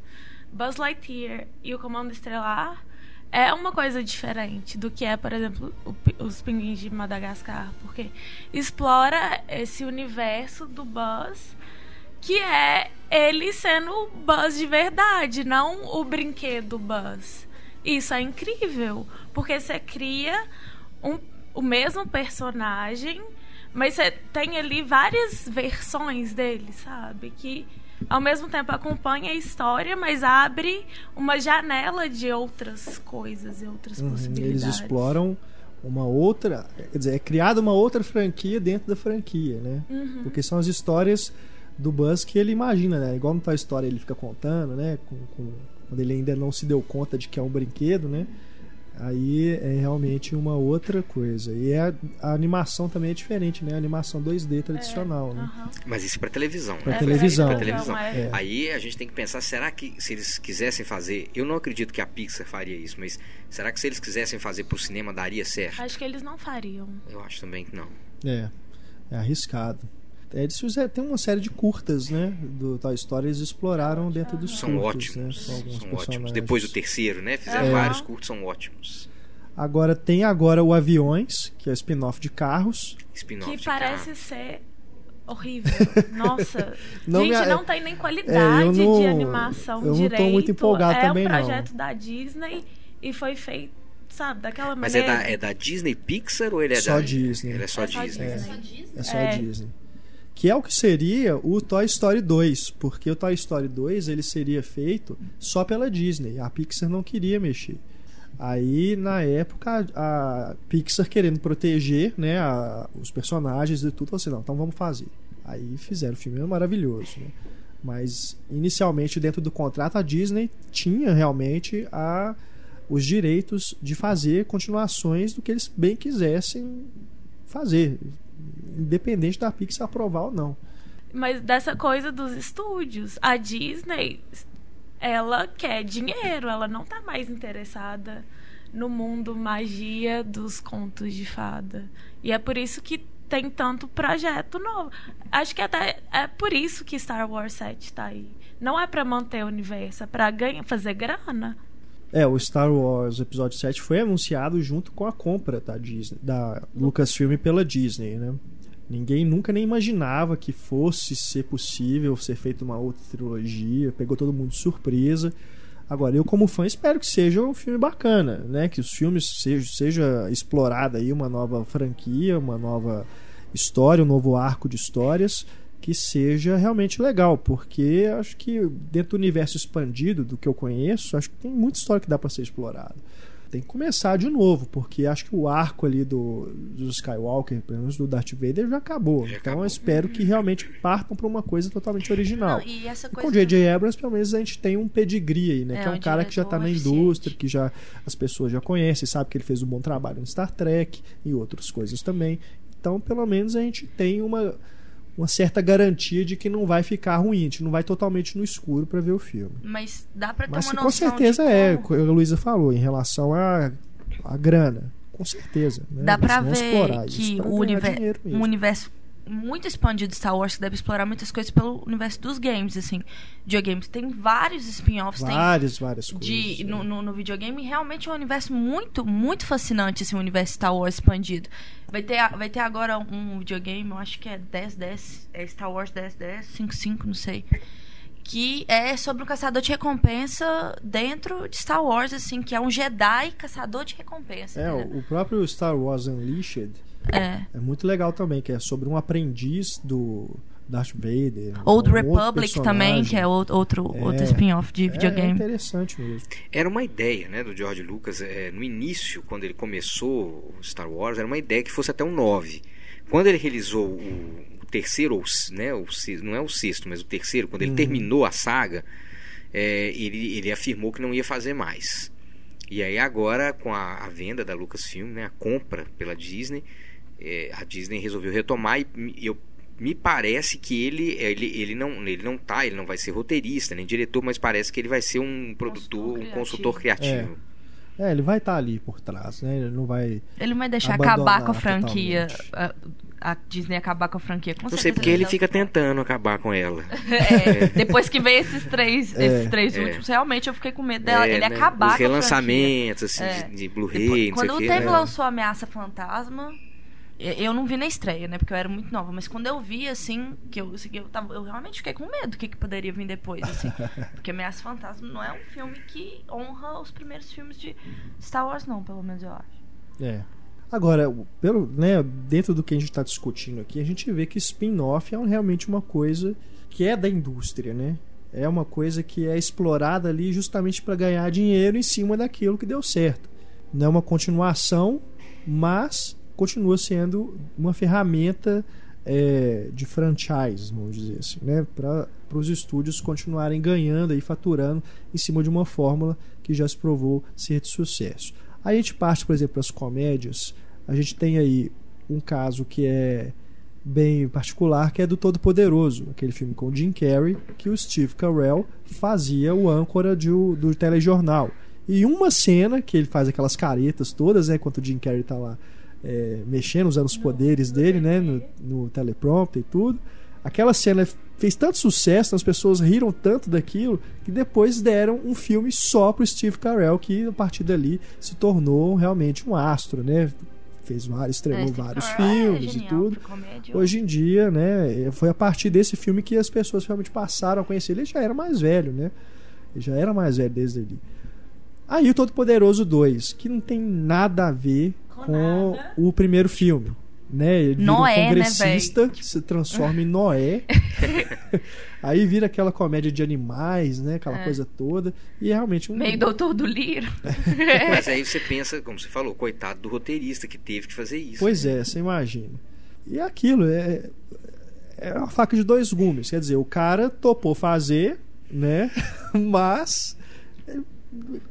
Buzz Lightyear e o Comando Estelar é uma coisa diferente do que é, por exemplo, o os pinguins de Madagascar. Porque explora esse universo do Buzz que é ele sendo o Buzz de verdade, não o brinquedo Buzz. Isso é incrível, porque você cria um- o mesmo personagem, mas você tem ali várias versões dele, sabe? Que ao mesmo tempo acompanha a história, mas abre uma janela de outras coisas e outras Uhum, possibilidades. Eles exploram uma outra. Quer dizer, é criada uma outra franquia dentro da franquia, né? Uhum. Porque são as histórias do Buzz que ele imagina, né? Igual no Toy Story ele fica contando, né? Com, com- quando ele ainda não se deu conta de que é um brinquedo, né? Aí é realmente uma outra coisa. E é a, a animação também é diferente, né? A animação 2D tradicional, né? Aham. Mas isso para televisão. Pra né? televisão. Pra televisão. é. É. Aí a gente tem que pensar, será que se eles quisessem fazer, eu não acredito que a Pixar faria isso, mas será que se eles quisessem fazer pro cinema daria certo? Acho que eles não fariam. Eu acho também que não. É, é arriscado. É, Eles fizeram, tem uma série de curtas, né? Do Toy Story, eles exploraram dentro dos São curtas, né? ótimos. Alguns São ótimos. Depois do terceiro, né? Fizeram É. vários curtos, são ótimos. Agora tem agora o Aviões, que é o spin-off de carros. Spin-off Que de parece carro. ser horrível. Nossa. Não gente, me- não tem nem É, qualidade eu não- de animação eu não tô direito. muito empolgado é também, um não. projeto da Disney e foi feito, sabe, daquela Mas é maneira. da, é da Disney Pixar ou ele é Só da... Disney. Ele é só É só Disney. Disney. É só É. Disney. Que é o que seria o Toy Story 2, porque o Toy Story 2 ele seria feito só pela Disney. A Pixar não queria mexer. Aí, na época, a, Pixar querendo proteger né, a- os personagens e tudo, falou assim: não, então vamos fazer. Aí fizeram o filme, é maravilhoso. Né? Mas, inicialmente, dentro do contrato, a Disney tinha realmente a, os direitos de fazer continuações do que eles bem quisessem fazer, independente da Pixar aprovar ou não. Mas dessa coisa dos estúdios. A Disney ela quer dinheiro, ela não tá mais interessada no mundo magia dos contos de fada. E é por isso que tem tanto projeto novo. Acho que até é por isso que Star Wars 7 tá aí. Não é para manter o universo, é pra ganhar, fazer grana. É, o Star Wars Episódio 7 foi anunciado junto com a compra da Disney, da Lucasfilm pela Disney, né? Ninguém nunca nem imaginava que fosse ser possível ser feita uma outra trilogia, pegou todo mundo de surpresa. Agora, eu como fã espero que seja um filme bacana, né? Que os filmes seja, seja explorada aí uma nova franquia, uma nova história, um novo arco de histórias que seja realmente legal, porque acho que dentro do universo expandido do que eu conheço, acho que tem muita história que dá para ser explorada. Tem que começar de novo, porque acho que o arco ali do, do Skywalker, pelo menos do Darth Vader, já acabou. Já então acabou. eu espero que realmente partam para uma coisa totalmente original. Não, e essa E coisa com J.J. Abrams, pelo menos a gente tem um pedigree aí, né? É, que é um um cara que já tá na indústria, que já as pessoas já conhecem, sabe que ele fez um bom trabalho no Star Trek e outras coisas também. Então, pelo menos a gente tem uma, uma certa garantia de que não vai ficar ruim, a gente não vai totalmente no escuro para ver o filme. Mas dá pra ter Mas uma noção com certeza é, como- a Luísa falou, em relação à à grana. Com certeza. Né? Dá vão ver que o univer- mesmo. universo muito expandido de Star Wars que deve explorar muitas coisas pelo universo dos games, assim. Videogames. Tem vários spin-offs, tem Várias, várias coisas. de, né? no, no, no videogame realmente é um universo muito, muito fascinante, esse universo Star Wars expandido. Vai ter, vai ter agora um videogame, eu acho que é 1010, é Star Wars 1010, 55, não sei. Que é sobre um caçador de recompensa dentro de Star Wars, assim, que é um Jedi caçador de recompensa. É, o o próprio Star Wars Unleashed É. é muito legal também, que é sobre um aprendiz do Darth Vader. Old um Republic também, que é outro, outro, É. outro spin-off de É, videogame. É interessante mesmo. Era uma ideia, né, do George Lucas, é, no início, quando ele começou o Star Wars, era uma ideia que fosse até um 9. Quando ele realizou o, o terceiro, né, o, se- não é o sexto, mas o terceiro, quando ele Uhum. terminou a saga, é, ele, ele afirmou que não ia fazer mais. E aí agora, com a, a venda da Lucasfilm, né, a compra pela Disney, é, a Disney resolveu retomar e me- eu me parece que ele, ele, ele, não, ele não tá, ele não vai ser roteirista nem diretor, mas parece que ele vai ser um produtor, um criativo. consultor criativo. É, ele vai estar ali por trás, né? Ele não vai. Ele não vai deixar acabar com a franquia. A, a Disney acabar com a franquia. Com Não sei porque ele fica tentando acabar com ela. É, depois que veio esses três, É. esses três É. últimos, realmente eu fiquei com medo dela. É, ele né, acabar Os com a relançamentos, assim, É. de, de Blu-ray, franquia. Quando o. Teve é. lançou Ameaça Fantasma, eu não vi na estreia, né? Porque eu era muito nova. Mas quando eu vi, assim, que eu, assim, eu, tava, eu realmente fiquei com medo do que, que poderia vir depois, assim. Porque Ameaça Fantasma não é um filme que honra os primeiros filmes de Star Wars, não, pelo menos eu acho. É. Agora, pelo, né, dentro do que a gente está discutindo aqui, a gente vê que spin-off é um- realmente uma coisa que é da indústria, né? É uma coisa que é explorada ali justamente para ganhar dinheiro em cima daquilo que deu certo. Não é uma continuação, mas continua sendo uma ferramenta é, de franchise, vamos dizer assim, né? Para os estúdios continuarem ganhando e faturando em cima de uma fórmula que já se provou ser de sucesso. Aí a gente parte, por exemplo, para as comédias. A gente tem aí um caso que é bem particular, que é do Todo-Poderoso, aquele filme com Jim Carrey, que o Steve Carell fazia o âncora de, do telejornal. E uma cena que ele faz aquelas caretas todas, né, enquanto o Jim Carrey tá lá é, mexendo, usando os poderes dele, né, no, no teleprompter e tudo. Aquela cena fez tanto sucesso, as pessoas riram tanto daquilo, que depois deram um filme só pro Steve Carell, que a partir dali se tornou realmente um astro, né? Fez vários, estreou É, vários é filmes e genial tudo. Hoje em dia, né, foi a partir desse filme que as pessoas realmente passaram a conhecer. Ele já era mais velho, né? Ele já era mais velho desde ali. Aí o Todo Poderoso 2, que não tem nada a ver Com o primeiro filme. Né? Ele vira Noé, né, um congressista, véi? se transforma em Noé. Aí vira aquela comédia de animais, né? Aquela É. coisa toda. E é realmente um. Meio doutor do Liro. Mas aí você pensa, como você falou, coitado do roteirista que teve que fazer isso. Pois é, você imagina. E é aquilo, é, é uma faca de dois gumes. Quer dizer, o cara topou fazer, né? Mas é,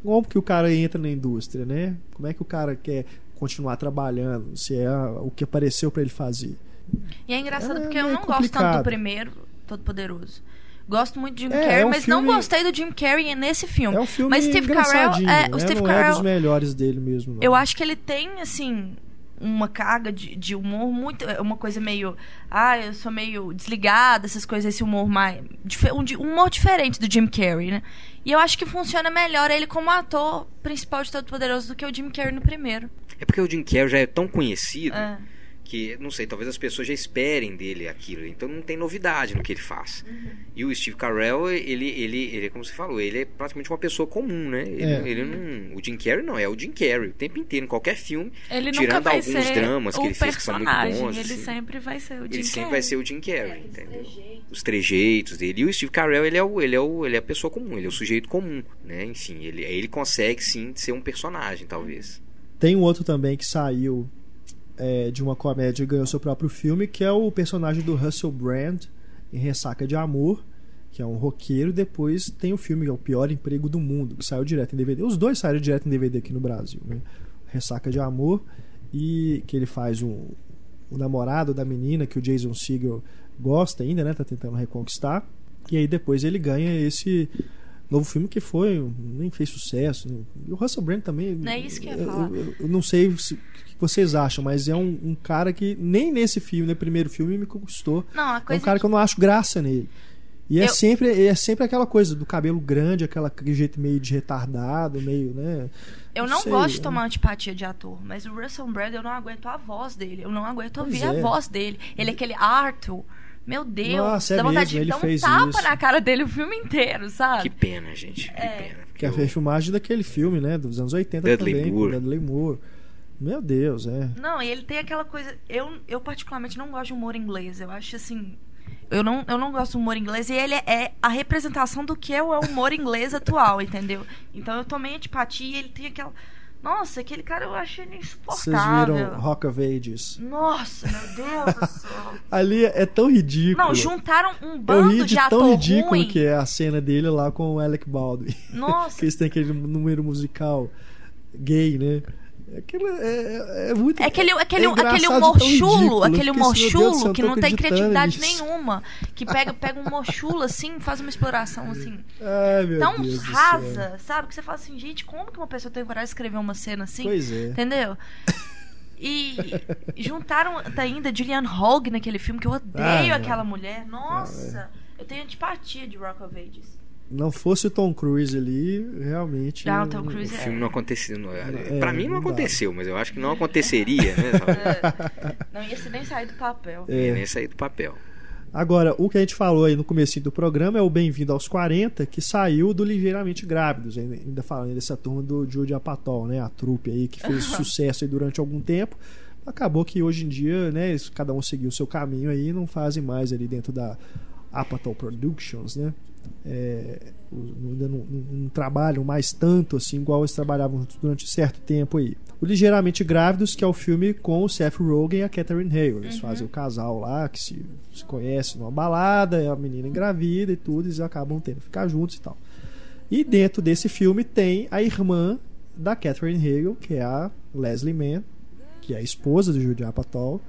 como que o cara entra na indústria, né? Como é que o cara quer continuar trabalhando? Se é o que apareceu para ele fazer. E é engraçado É porque eu não gosto tanto complicado. do primeiro, Todo Poderoso. Gosto muito do Jim É, Carrey, é um mas filme- não gostei do Jim Carrey nesse filme. É um filme Mas Steve Carell, é, né? o Steve não é Carell, dos melhores dele mesmo. Não. eu acho que ele tem, assim, uma carga de, de humor muito. é Uma coisa meio. Ah, eu sou meio desligada, essas coisas, esse humor mais. um humor diferente do Jim Carrey, né? E eu acho que funciona melhor ele como ator principal de Todo Poderoso do que o Jim Carrey no primeiro. É porque o Jim Carrey já é tão conhecido É. que, não sei, talvez as pessoas já esperem dele aquilo. Então não tem novidade no que ele faz. Uhum. E o Steve Carell, ele, ele, ele, é como você falou, ele é praticamente uma pessoa comum, né? Ele, É. ele não, o Jim Carrey não, é o Jim Carrey o tempo inteiro, em qualquer filme. Ele nunca Tirando vai alguns ser dramas que o ele fez que são muito bons, ele assim. sempre vai ser o Jim Ele sempre Carrey. vai ser o Jim Carrey, entendeu? Os trejeitos dele. E o Steve Carell, ele é, o, ele, é o, ele é a pessoa comum, ele é o sujeito comum, né? Enfim, ele, ele consegue sim ser um personagem, talvez. Tem um outro também que saiu é, de uma comédia e ganhou seu próprio filme, que é o personagem do Russell Brand em Ressaca de Amor, que é um roqueiro. Depois tem o filme que é o pior emprego do mundo, que saiu direto em DVD. Os dois saíram direto em DVD aqui no Brasil, né? Ressaca de Amor e que ele faz um, o namorado da menina que o Jason Segel gosta ainda, né? Tá tentando reconquistar. E aí depois ele ganha esse novo filme que foi nem fez sucesso. né? E o Russell Brand também. Não é isso que eu ia eu, falar. eu- eu não sei se- o que vocês acham, mas é um, um cara que nem nesse filme, no primeiro filme, me conquistou. Não, É um cara que eu não acho graça nele. E é Eu- sempre é sempre aquela coisa do cabelo grande, aquela, aquele jeito meio de retardado, meio, né? Eu não sei, gosto de tomar antipatia de ator, mas o Russell Brand eu não aguento a voz dele. Eu não aguento Pois ouvir é. a voz dele. Ele é aquele Arthur. Meu Deus, Nossa, é dá vontade mesmo, ele de dar um fez tapa isso. na cara dele o filme inteiro, Que sabe? pena, gente. Que É. pena. porque Que é a eu- filmagem daquele filme, né? Dos anos 80 Dudley também, Moore. Dudley Moore. Meu Deus, é. Não, e ele tem aquela coisa. Eu, eu particularmente não gosto de humor inglês. Eu acho assim. Eu não, eu não gosto do humor inglês e ele é a representação do que é o humor inglês atual, entendeu? Então eu tomei antipatia e ele tem aquela. Nossa, aquele cara eu achei ele Vocês insuportável. viram Rock of Ages? Nossa, meu Deus do céu. Ali é tão ridículo. Não, juntaram um Eu bando ri de, de tão ridículo ruim. que é a cena dele lá com o Alec Baldwin. Nossa, que eles têm aquele número musical gay, né? Aquilo é, é- é muito. É aquele, aquele, é aquele humor chulo, aquele humor assim, chulo eu que não tem criatividade nisso. nenhuma. Que pega, pega um humor chulo assim, faz uma exploração assim. Ai, meu Tão Deus rasa, sabe? Que você fala assim, gente, como que uma pessoa tem coragem de escrever uma cena assim? Pois é. Entendeu? E juntaram ainda Julianne Hogue naquele filme, que eu odeio Ah, aquela mulher. Nossa, eu tenho antipatia de Rock of Ages. Não fosse o Tom Cruise ali, realmente. Ah, o Tom O Cruise filme não aconteceu. Não, É, pra mim não não dá. aconteceu, mas eu acho que não aconteceria, né? É, não ia se nem sair do papel. É. Ia nem sair do papel. Agora, o que a gente falou aí no começo do programa é o Bem-vindo aos 40, que saiu do Ligeiramente Grávidos, ainda ainda falando dessa turma do Jude Apatow, né, a trupe aí que fez sucesso aí durante algum tempo. Acabou que hoje em dia, né, cada um seguiu o seu caminho aí, não fazem mais ali dentro da Apatow Productions, né? É, ainda não, não- não trabalham mais tanto assim, igual eles trabalhavam durante certo tempo aí. O Ligeiramente Grávidos, que é o filme com o Seth Rogen e a Catherine Hale. Eles fazem o casal lá que se, se conhece numa balada, a menina engravida e tudo, eles acabam tendo que ficar juntos e tal. E dentro desse filme tem a irmã da Catherine Hale, que é a Leslie Mann, que é a esposa do Judy Apatow.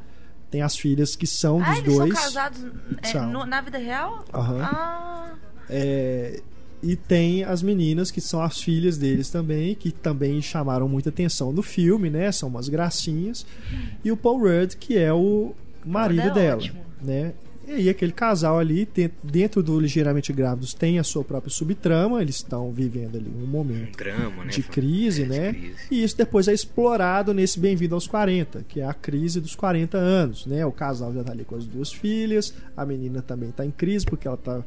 Tem as filhas que são Ah, dos eles dois. são casados é, São. no- na vida real? Aham. Ah, É, e tem as meninas que são as filhas deles também, que também chamaram muita atenção no filme, né? São umas gracinhas. E o Paul Rudd, que é o marido é dela, ótimo. né? E aí aquele casal ali, dentro do Ligeiramente Grávidos, tem a sua própria subtrama, eles estão vivendo ali um Um momento drama, né? de crise, É, de né? crise. E isso depois é explorado nesse Bem-vindo aos 40, que é a crise dos 40 anos, né? O casal já tá ali com as duas filhas, a menina também tá em crise porque ela tá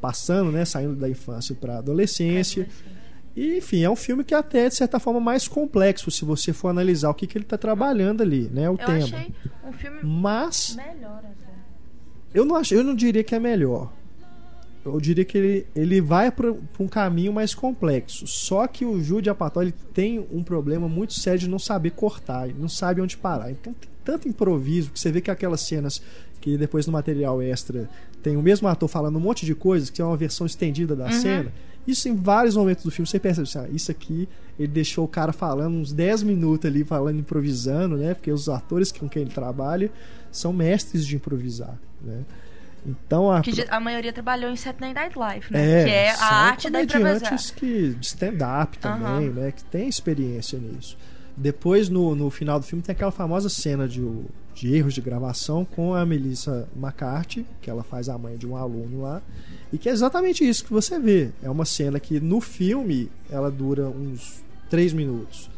passando, né, saindo da infância para adolescência. E, enfim, é um filme que até de certa forma mais complexo se você for analisar o que, que ele tá trabalhando ali, né, o eu tema. achei um filme Mas melhor até. Eu não acho, eu não diria que é melhor. Eu diria que ele, ele vai para um caminho mais complexo. Só que o Jude Apatow ele tem um problema muito sério de não saber cortar, ele não sabe onde parar. Então tem tanto improviso que você vê que aquelas cenas que depois no material extra tem o mesmo ator falando um monte de coisas, que é uma versão estendida da cena. Isso em vários momentos do filme você percebe assim, ah, isso aqui ele deixou o cara falando uns 10 minutos ali, falando, improvisando, né? Porque os atores com quem ele trabalha são mestres de improvisar, né? Então a, Que a maioria trabalhou em Saturday Night Live, né? é, que é a arte da comediantes que stand-up também, Aham. né? Que tem experiência nisso. Depois, no, no final do filme, tem aquela famosa cena de, de erros de gravação com a Melissa McCarthy, que ela faz a mãe de um aluno lá, e que é exatamente isso que você vê. É uma cena que no filme ela dura uns 3 minutos.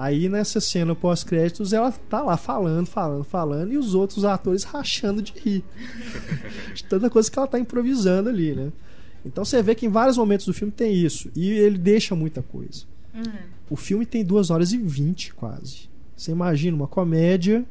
Aí nessa cena pós-créditos ela tá lá falando, falando, falando, e os outros atores rachando de rir. de tanta coisa que ela tá improvisando ali, né? Então você vê que em vários momentos do filme tem isso. E ele deixa muita coisa. Uhum. O filme tem 2 horas e 20 quase. Você imagina uma comédia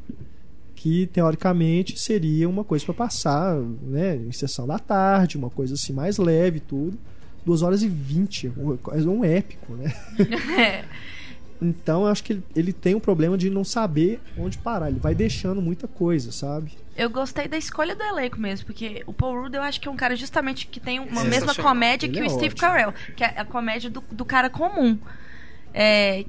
que teoricamente seria uma coisa para passar, né, em sessão da tarde, uma coisa assim mais leve e tudo. 2 horas e 20, um- quase um épico, né? Então eu acho que ele, ele tem um problema de não saber onde parar. Ele vai deixando muita coisa, sabe? Eu gostei da escolha do elenco mesmo, porque o Paul Rudd eu acho que é um cara justamente que tem uma É mesma comédia Ele que é o Steve ótimo. Carell, que é a comédia do, do cara comum. É,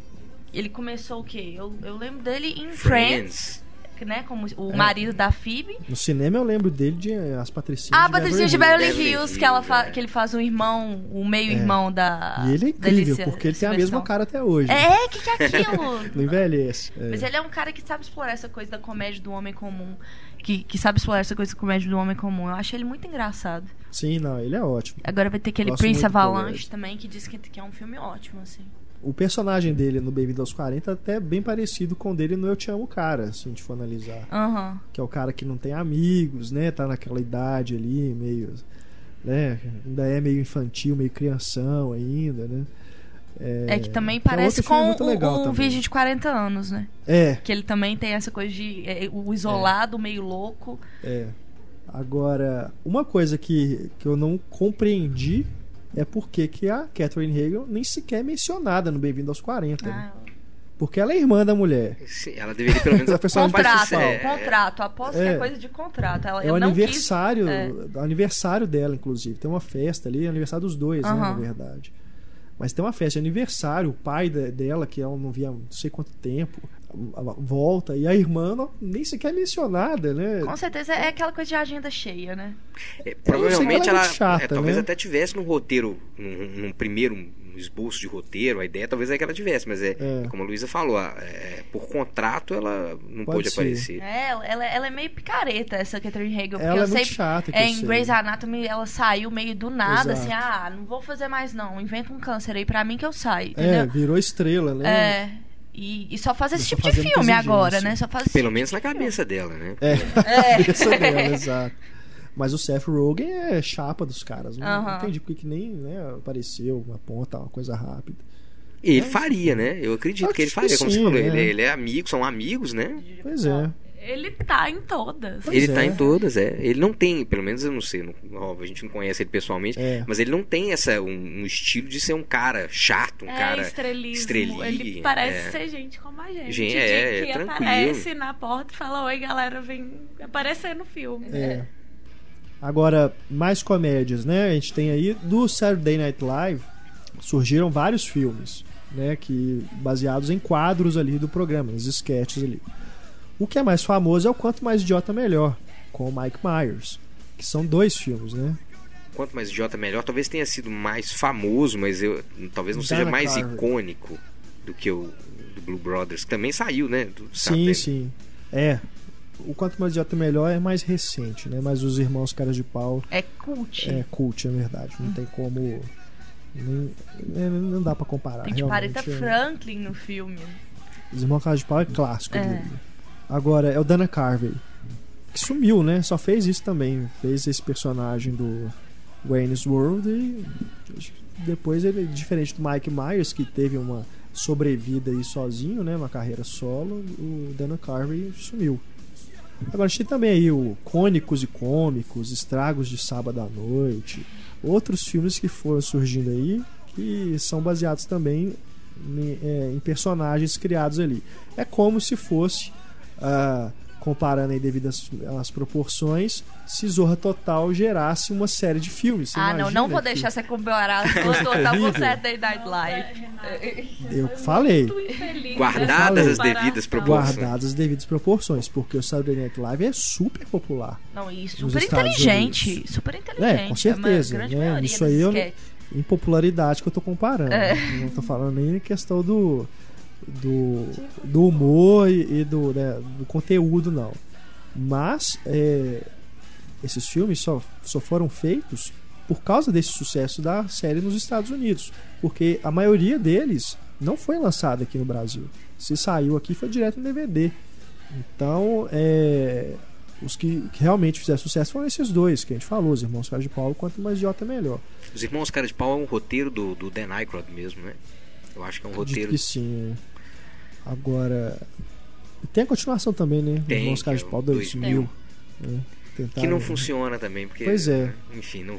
ele começou o quê? Eu, eu lembro dele em Friends, né? Como o É. marido da Phoebe. No cinema eu lembro dele de As Patricinhas Ah, de Patricinha de Beverly Hills, que, ela fa- é. que ele faz o irmão, o meio-irmão da. E ele é incrível, porque ele tem a mesma cara até hoje. É, o que, que é aquilo? Não envelhece. É. Mas ele é um cara que sabe explorar essa coisa da comédia do homem comum. Que, que sabe explorar essa coisa da comédia do homem comum. Eu acho ele muito engraçado. Sim, não, ele é ótimo. Agora vai ter aquele Gosto Prince Avalanche também, que diz que, que é um filme ótimo, assim. O personagem dele no Bem-vindo aos 40 é até bem parecido com o dele no Eu Te Amo Cara, se a gente for analisar. Aham. Que é o cara que não tem amigos, né? Tá naquela idade ali, meio. Né? Ainda é meio infantil, meio crianção ainda, né? É, que também que é parece outro filme com o, o. Virgem de 40 anos, né? É, Que ele também tem essa coisa de é, o isolado, meio louco. é. Agora, uma coisa que, que eu não compreendi é por que a Catherine Hagel nem sequer é mencionada no Bem-vindo aos 40. né? Ah, Porque ela é irmã da mulher. Sim, ela deveria pelo menos A personagem contrato. É, contrato. Aposto que É. é coisa de contrato. Ela, É o aniversário, quis- é. o aniversário dela, inclusive. Tem uma festa ali, é aniversário dos dois, né, na verdade. Mas tem uma festa de aniversário, o pai da- dela, que ela não via há não sei quanto tempo, volta, e a irmã não- nem sequer é mencionada, né? Com certeza é aquela coisa de agenda cheia, né? É, provavelmente ela é ela, chata, é, talvez né? até tivesse no roteiro, num, num primeiro um esboço de roteiro, a ideia talvez é que ela tivesse, mas é, É. como a Luísa falou, é, por contrato ela não Pode pôde ser. aparecer. É, ela, ela, é meio picareta, essa Catherine Hagel. Porque Ela eu é muito sei, chata, que é, eu em sei. Grey's Anatomy ela saiu meio do nada, Exato. assim, ah, não vou fazer mais não, inventa um câncer aí pra mim que eu saio, É, entendeu? virou estrela, né? É. E, e só faz esse tipo de filme agora, né? Só faz Pelo tipo menos na filme. cabeça dela, né? É, É. cabeça dela, exato. Mas o Seth Rogen é chapa dos caras. Não, não entendi porque que nem né, apareceu uma ponta, uma coisa rápida. Ele faria, né? Eu acredito Eu que ele que faria, como sim, você falou. né? Ele, ele é amigo, são amigos, né? Pois é. Ele tá em todas. Pois ele é. tá em todas, é. Ele não tem, pelo menos eu não sei, não, óbvio, a gente não conhece ele pessoalmente, É. mas ele não tem essa, um, um estilo de ser um cara chato, um é cara estrelismo. estrelinha, Ele parece é. ser gente como a gente. Gente, é, que é tranquilo. aparece na porta e fala: Oi, galera, vem aparecer no filme. É. Agora, mais comédias, né? A gente tem aí do Saturday Night Live surgiram vários filmes, né? Que baseados em quadros ali do programa, nos sketches ali. O que é mais famoso é o Quanto Mais Idiota Melhor, com o Mike Myers, que são dois filmes, né? quanto mais idiota melhor, talvez tenha sido mais famoso, mas eu talvez não seja Dana mais Carvey. icônico do que o do Blue Brothers, que também saiu, né? Do Sim, sim. É. O Quanto Mais Idiota Melhor é mais recente, né? Mas os Irmãos Caras de Pau É cult. é cult, é verdade. Não tem como... nem- é, não dá pra comparar. Tem Aretha é. Franklin no filme. Os Irmãos Caras de Pau é clássico É. dele. Agora, é o Dana Carvey. Que sumiu, né? Só fez isso também. Fez esse personagem do Wayne's World e depois ele, diferente do Mike Myers, que teve uma sobrevida aí sozinho, né? Uma carreira solo, o Dana Carvey sumiu. Agora a gente tem também aí o Cônicos e Cômicos, Estragos de Sábado à Noite, outros filmes que foram surgindo aí que são baseados também em, é, em personagens criados ali. É como se fosse ah, comparando aí devido às, às proporções, se Zorra Total gerasse uma série de filmes. Você ah, não, não vou que- deixar você comparar Zorra Total com. Saturday Night Live. Eu falei. Guardadas Eu as devidas proporções. Guardadas as devidas proporções, porque o Saturday Night Live é super popular. Não, e super inteligente. Unidos. Super inteligente. É, com certeza, grande né? Isso aí eu. Em popularidade que eu tô comparando. É. Não tô falando nem em questão do. Do, do humor e, e do, né, do conteúdo, não. Mas é, esses filmes só, só foram feitos por causa desse sucesso da série nos Estados Unidos. Porque a maioria deles não foi lançada aqui no Brasil. Se saiu aqui, foi direto no DVD. Então, é, os que, que realmente fizeram sucesso foram esses dois que a gente falou, os irmãos Carlos de Paulo, quanto mais idiota melhor. Os Irmãos Cara de Pau é um roteiro do, do Dan Aykroyd mesmo, né? Eu acho que é um Acredito roteiro. que sim. é. Agora. Tem a continuação também, né? Tem, Irmãos Carlos que de é Pau o 2000. né? Que não funciona também, porque. Pois é. Enfim, não,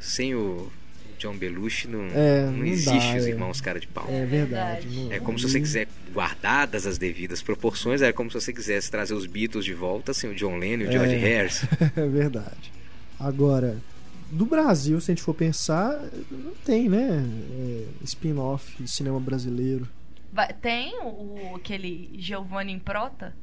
sem o John Belushi não, É, não não existe dá, os é. Irmãos Cara de Pau. É verdade. É como se você quiser, guardadas as devidas proporções, é como se você quisesse trazer os Beatles de volta sem o John Lennon e o George É. Harrison. É verdade. Agora, do Brasil, se a gente for pensar, não tem, né? É, Spin-off de cinema brasileiro. Vai- tem o, aquele Giovanni Prota?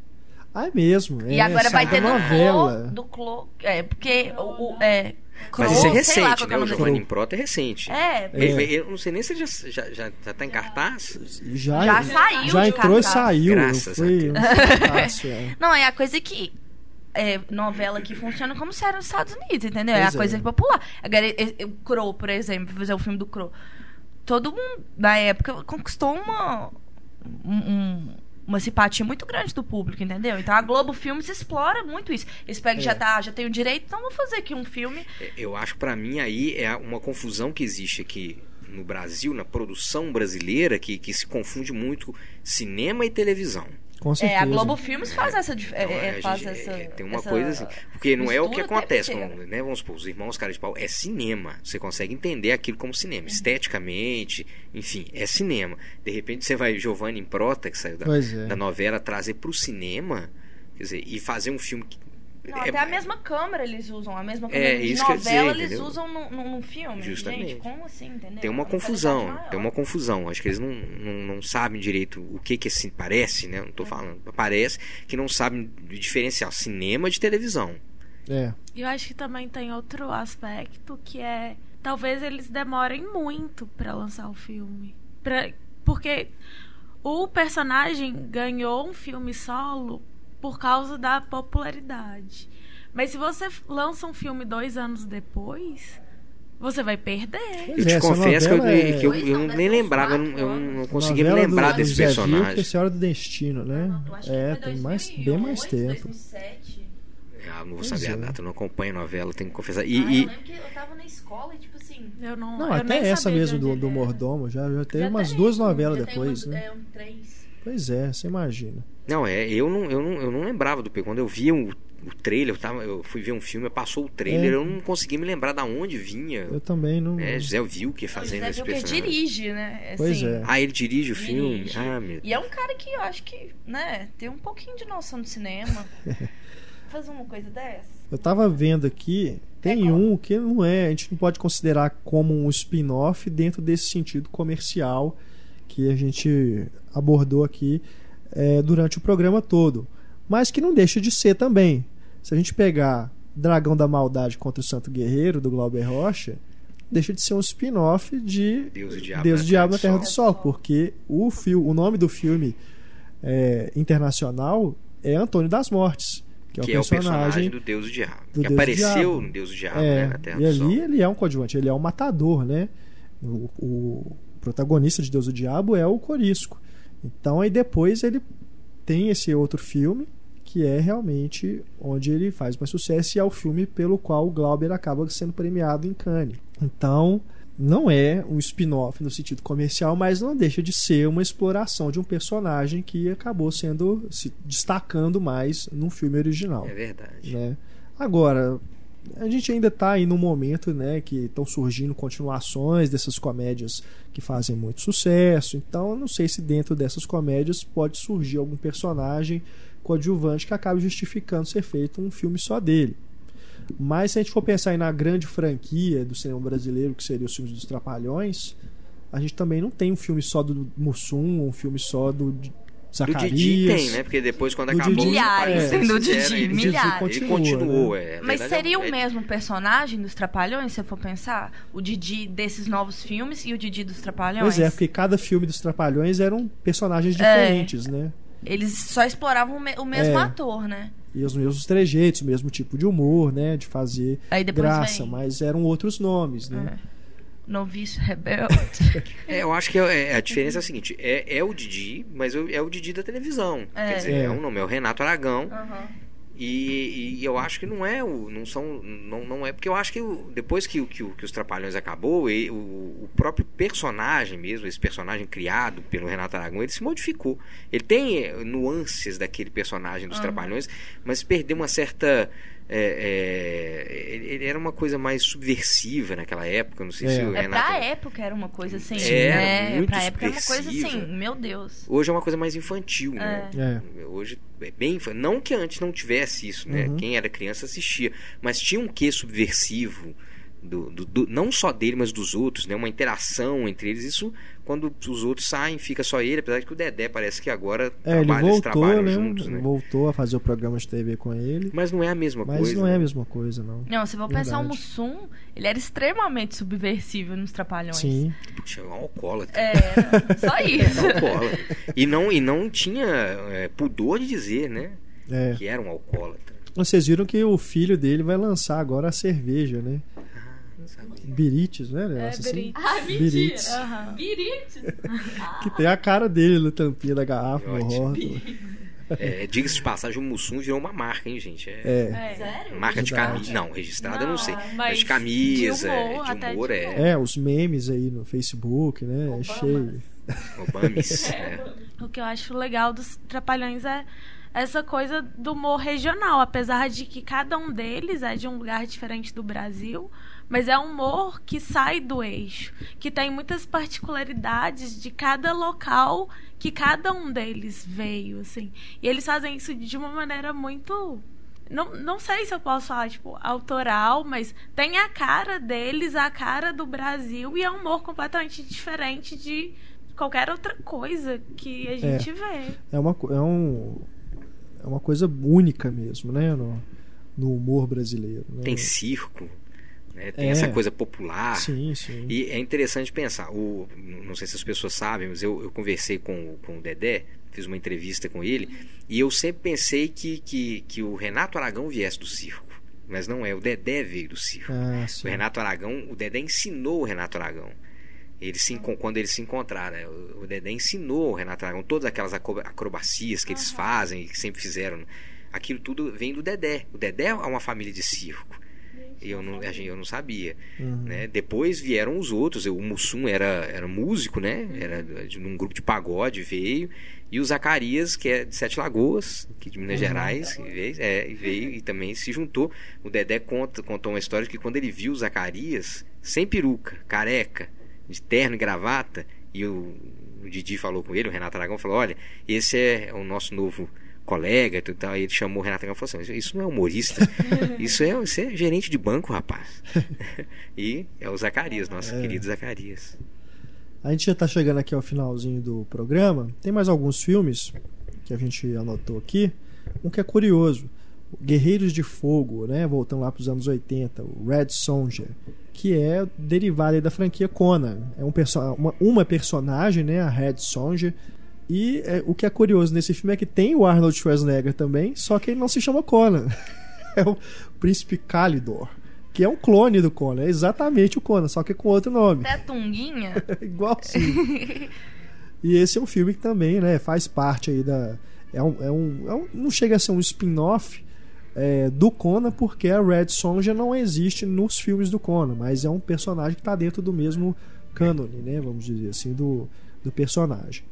Ah, é mesmo. e é, agora vai ter do novela. Clô, do Clô. É, porque o. o- é, Mas isso é recente, né? que é O Giovanni dele. Prota é recente. É, Ele- É. ele- eu não sei nem se ele já, já, já, já tá em cartaz. Já, Já saiu Já de entrou e cartaz. saiu. Graças Foi a um fracasso, é. Não, é a coisa que. É, novela que funciona como série nos Estados Unidos, entendeu? é Pois a é. coisa popular. Agora, o Crow, por exemplo, fazer o filme do Crow. Todo mundo, na época, conquistou uma. um- um- uma simpatia muito grande do público, entendeu? Então a Globo Filmes explora muito isso. Eles pegam, É. já, tá, já tem o direito, então vou fazer aqui um filme. É, Eu acho que pra mim aí é uma confusão que existe aqui no Brasil, na produção brasileira, que, que se confunde muito cinema e televisão. Com É, certeza. a Globo Filmes faz essa. dif- é, Então, é, a faz gente- essa é, tem uma essa coisa assim. Porque não é o que acontece, com, né? Vamos supor, os irmãos Cara de Pau é cinema. Você consegue entender aquilo como cinema. Esteticamente, enfim, é cinema. De repente você vai Giovanni Prota, que saiu da, é. da novela, trazer pro cinema, quer dizer, e fazer um filme que. Não, é- até a mesma câmera eles usam, a mesma É, câmera de isso ia dizer, novela eles entendeu? usam num, num, filme. Justamente. Gente, como assim, entendeu? Tem uma confusão, tem uma confusão. Acho que eles não, não, não sabem direito o que que assim parece, né? Não tô falando. Parece que não sabem diferenciar cinema de televisão. É. E eu acho que também tem outro aspecto que é talvez eles demorem muito pra lançar o filme. Pra, porque o personagem ganhou um filme solo por causa da popularidade. Mas se você lança um filme dois anos depois, você vai perder. Pois eu te é, confesso que eu, é- que eu, eu não, nem lembrava, eu não, eu não conseguia me lembrar do, desse Zé personagem. Senhora do Destino, né? Que É, tem mais, 2008, bem mais tempo. 2007. Ah, não vou Pois saber a é. data, eu não acompanho a novela, tenho que confessar. Ah, E, eu e- lembro que eu tava na escola e, tipo assim... Eu não, Não, eu até nem essa sabia mesmo do, do. Mordomo, já, já teve já umas tem duas novelas depois, uma- né? É, um três. Pois é, você imagina. Não, é, eu não, eu não, eu não lembrava do quando eu vi o, o trailer, eu, tava, eu fui ver um filme, passou o trailer, É. eu não conseguia me lembrar da onde vinha. Eu também não. É, José Wilker O fazendo José esse Wilker personagem. dirige, né? Pois assim, é. Ah, ele dirige o filme? dirige. Ah, meu E é um cara que eu acho que, né, tem um pouquinho de noção de cinema. Fazer uma coisa dessa. Eu tava vendo aqui, tem É um que não é, a gente não pode considerar como um spin-off dentro desse sentido comercial que a gente abordou aqui é, durante o programa todo, mas que não deixa de ser também. Se a gente pegar Dragão da Maldade contra o Santo Guerreiro do Glauber Rocha, deixa de ser um spin-off de Deus e o Diabo, Deus na e Diabo na Terra Terra do do Sol, porque o, fil o nome do filme é, internacional é Antônio das Mortes, que é o que é o personagem personagem do Deus e o Diabo. do que Deus e apareceu Diabo. no Deus e o Diabo, É, né, na Terra e do ali Sol. ele é um coadjuvante, ele é um matador, né? O, o protagonista de Deus e o Diabo é o Corisco. Então aí depois ele tem esse outro filme que é realmente onde ele faz mais sucesso e é o filme pelo qual o Glauber acaba sendo premiado em Cannes. Então não é um spin-off no sentido comercial, mas não deixa de ser uma exploração de um personagem que acabou sendo se destacando mais no filme original É verdade. né? Agora, a gente ainda está aí num momento, né, que estão surgindo continuações dessas comédias que fazem muito sucesso. Então, eu não sei se dentro dessas comédias pode surgir algum personagem coadjuvante que acaba justificando ser feito um filme só dele. Mas se a gente for pensar na grande franquia do cinema brasileiro, que seria os filmes dos Trapalhões, a gente também não tem um filme só do Mussum, um filme só do Zacarias. Do Didi tem, né? Porque depois, quando Do acabou... Didi, Milhares tem do Didi, ele- milhares. Ele Continua, continuou, né? é. Mas seria é- o mesmo personagem dos Trapalhões, se você for pensar? O Didi desses novos filmes e o Didi dos Trapalhões? Pois é, porque cada filme dos Trapalhões eram personagens É. diferentes, né? Eles só exploravam o, me- o mesmo É. ator, né? E os mesmos trejeitos, o mesmo tipo de humor, né? De fazer graça, vem- mas eram outros nomes, né? É. Noviço Rebelde. É, eu acho que é- é- a diferença é a seguinte: é, é o Didi, mas é o- é o Didi da televisão. É. Quer dizer, É. é um nome, é o Renato Aragão. Aham. E, e eu acho que não é o. Não são. Não, não é. Porque eu acho que o- depois que, que, que os Trapalhões acabou, e- o, o próprio personagem mesmo, esse personagem criado pelo Renato Aragão, ele se modificou. Ele tem eh, nuances daquele personagem dos Trapalhões, mas perdeu uma certa. É, é, ele, era uma coisa mais subversiva naquela época. Não sei É. se o É Renato. pra época era uma coisa assim. Era né? muito pra época era uma coisa assim, meu Deus. Hoje é uma coisa mais infantil, né? É. Hoje é bem infa- Não que antes não tivesse isso, né? Uhum. Quem era criança assistia. Mas tinha um quê subversivo, do, do- do- não só dele, mas dos outros, né? Uma interação entre eles. Isso, quando os outros saem, fica só ele. Apesar de que o Dedé parece que agora É, ele trabalha, eles voltou, trabalham né? juntos, né? Voltou a fazer o programa de TV com ele. Mas não é a mesma Mas coisa. não é a né? mesma coisa, não. Não, se for pensar o. Mussum, ele era extremamente subversivo nos Trapalhões. Sim. Puxa, é um alcoólatra. É, só isso. Era alcoólatra. e, não, e não tinha é, pudor de dizer, né? É. Que era um alcoólatra. Vocês viram que o filho dele vai lançar agora a cerveja, né? Não. Birites, né? É, assim? Birites. Ah, Birites. Aham. Birites. Que tem a cara dele na tampinha da garrafa, no rótulo. É, Diga-se de passagem, o Mussum virou uma marca, hein, gente? É, É. É. Sério? Marca de camisa. Não, registrada eu não sei. Mas, mas de camisa, de humor, de humor de é. humor. É, os memes aí no Facebook, né? É Obamas. cheio. Obamis. é. O que eu acho legal dos Trapalhões é essa coisa do humor regional, apesar de que cada um deles é de um lugar diferente do Brasil, mas é um humor que sai do eixo, que tem muitas particularidades de cada local que cada um deles veio, assim. E eles fazem isso de uma maneira muito não, não sei se eu posso falar, tipo, autoral, mas tem a cara deles, a cara do Brasil, e é um humor completamente diferente de qualquer outra coisa que a gente vê. É uma, co- é um, é uma coisa única mesmo, né? No, no humor brasileiro. Né? Tem circo, né? tem É. essa coisa popular. Sim, sim. E é interessante pensar. O, não sei se as pessoas sabem, mas eu, eu conversei com, o- com o Dedé, fiz uma entrevista com ele, e eu sempre pensei que, que, que o Renato Aragão viesse do circo. Mas não é, o Dedé veio do circo. Ah, O sim. Renato Aragão, o Dedé ensinou o Renato Aragão. Eles se, quando eles se encontraram, né? o Dedé ensinou o Renato Aragão todas aquelas acro- acrobacias que eles fazem, que sempre fizeram. Aquilo tudo vem do Dedé. O Dedé é uma família de circo. Eu não, a gente- eu não sabia. Uhum. Né? Depois vieram os outros. O Mussum era, era músico, né? Era de um grupo de pagode, veio. E o Zacarias, que é de Sete Lagoas, aqui de Minas Gerais, e veio, é, e veio e também se juntou. O Dedé conta, contou uma história de que quando ele viu o Zacarias, sem peruca, careca, de terno e gravata, e o, o Didi falou com ele, o Renato Aragão falou: Olha, esse é o nosso novo colega e tudo tal. Aí ele chamou o Renato e falou assim: Isso não é humorista, isso é, isso é gerente de banco, rapaz. e é o Zacarias, nosso É. querido Zacarias. A gente já tá chegando aqui ao finalzinho do programa. Tem mais alguns filmes que a gente anotou aqui. Um que é curioso. Guerreiros de Fogo, né? Voltando lá para os anos 80. O Red Sonja. Que é derivado da franquia Conan. É um perso uma, uma personagem, né? A Red Sonja. E é, o que é curioso nesse filme é que tem o Arnold Schwarzenegger também, só que ele não se chama Conan. é o Príncipe Calidor. Que é um clone do Conan. É exatamente o Conan, só que com outro nome. Até Tunguinha. Igualzinho. e esse é um filme que também, né, faz parte aí da. É um, é um, é um- não chega a ser um spin-off é, do Conan, porque a Red Sonja não existe nos filmes do Conan, mas é um personagem que está dentro do mesmo cânone, né, vamos dizer assim, do, do personagem.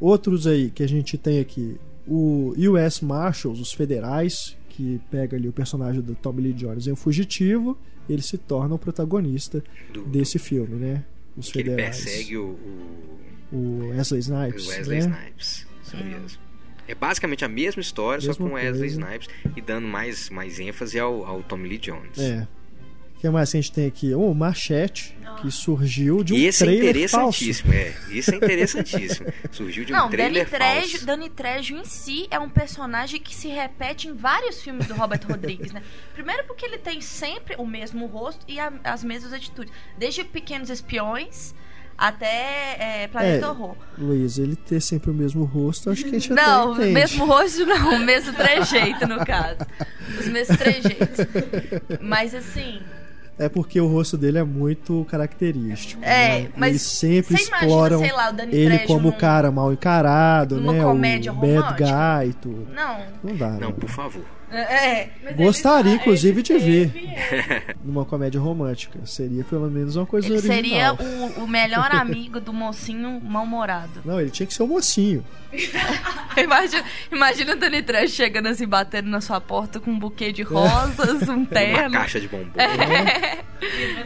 Outros aí que a gente tem aqui, o US Marshals, os federais, que pega ali o personagem do Tommy Lee Jones, é o fugitivo, ele se torna o protagonista Do, desse filme, né? Os que ele federais. persegue o, o, O Wesley o Snipes. Wesley né? Snipes. Isso Hum. mesmo. É basicamente a mesma história, só Mesma com Wesley coisa. Snipes e dando mais, mais ênfase ao, ao Tommy Lee Jones. É. Que mais que a gente tem aqui? O Machete, que surgiu de um E esse é trailer falso. interessantíssimo, é. Isso é interessantíssimo. Surgiu de um Não, Danny trailer Trejo, falso. Danny Trejo em si é um personagem que se repete em vários filmes do Robert Rodrigues, né? Primeiro porque ele tem sempre o mesmo rosto e a- as mesmas atitudes. Desde Pequenos Espiões até é, Planeta É. Horror. Luiz, ele ter sempre o mesmo rosto, acho que a gente Não, até mesmo rosto não, o mesmo trejeito no caso. Os mesmos trejeitos. Mas assim, É porque o rosto dele é muito característico. É, né? mas Eles sempre você imagina, exploram sei lá, ele Trejo como o num- cara mal encarado, numa né? comédia o bad romântica? guy e tudo. não. Não dá, Não, não. por favor. É, Gostaria, inclusive, de ver ver. numa comédia romântica. Seria pelo menos uma coisa ele original. seria o, o melhor amigo do mocinho mal-humorado. Não, ele tinha que ser um mocinho. Imagina, imagina o Danny Trejo chegando assim, batendo na sua porta com um buquê de rosas, um Uma terno. caixa de bombom.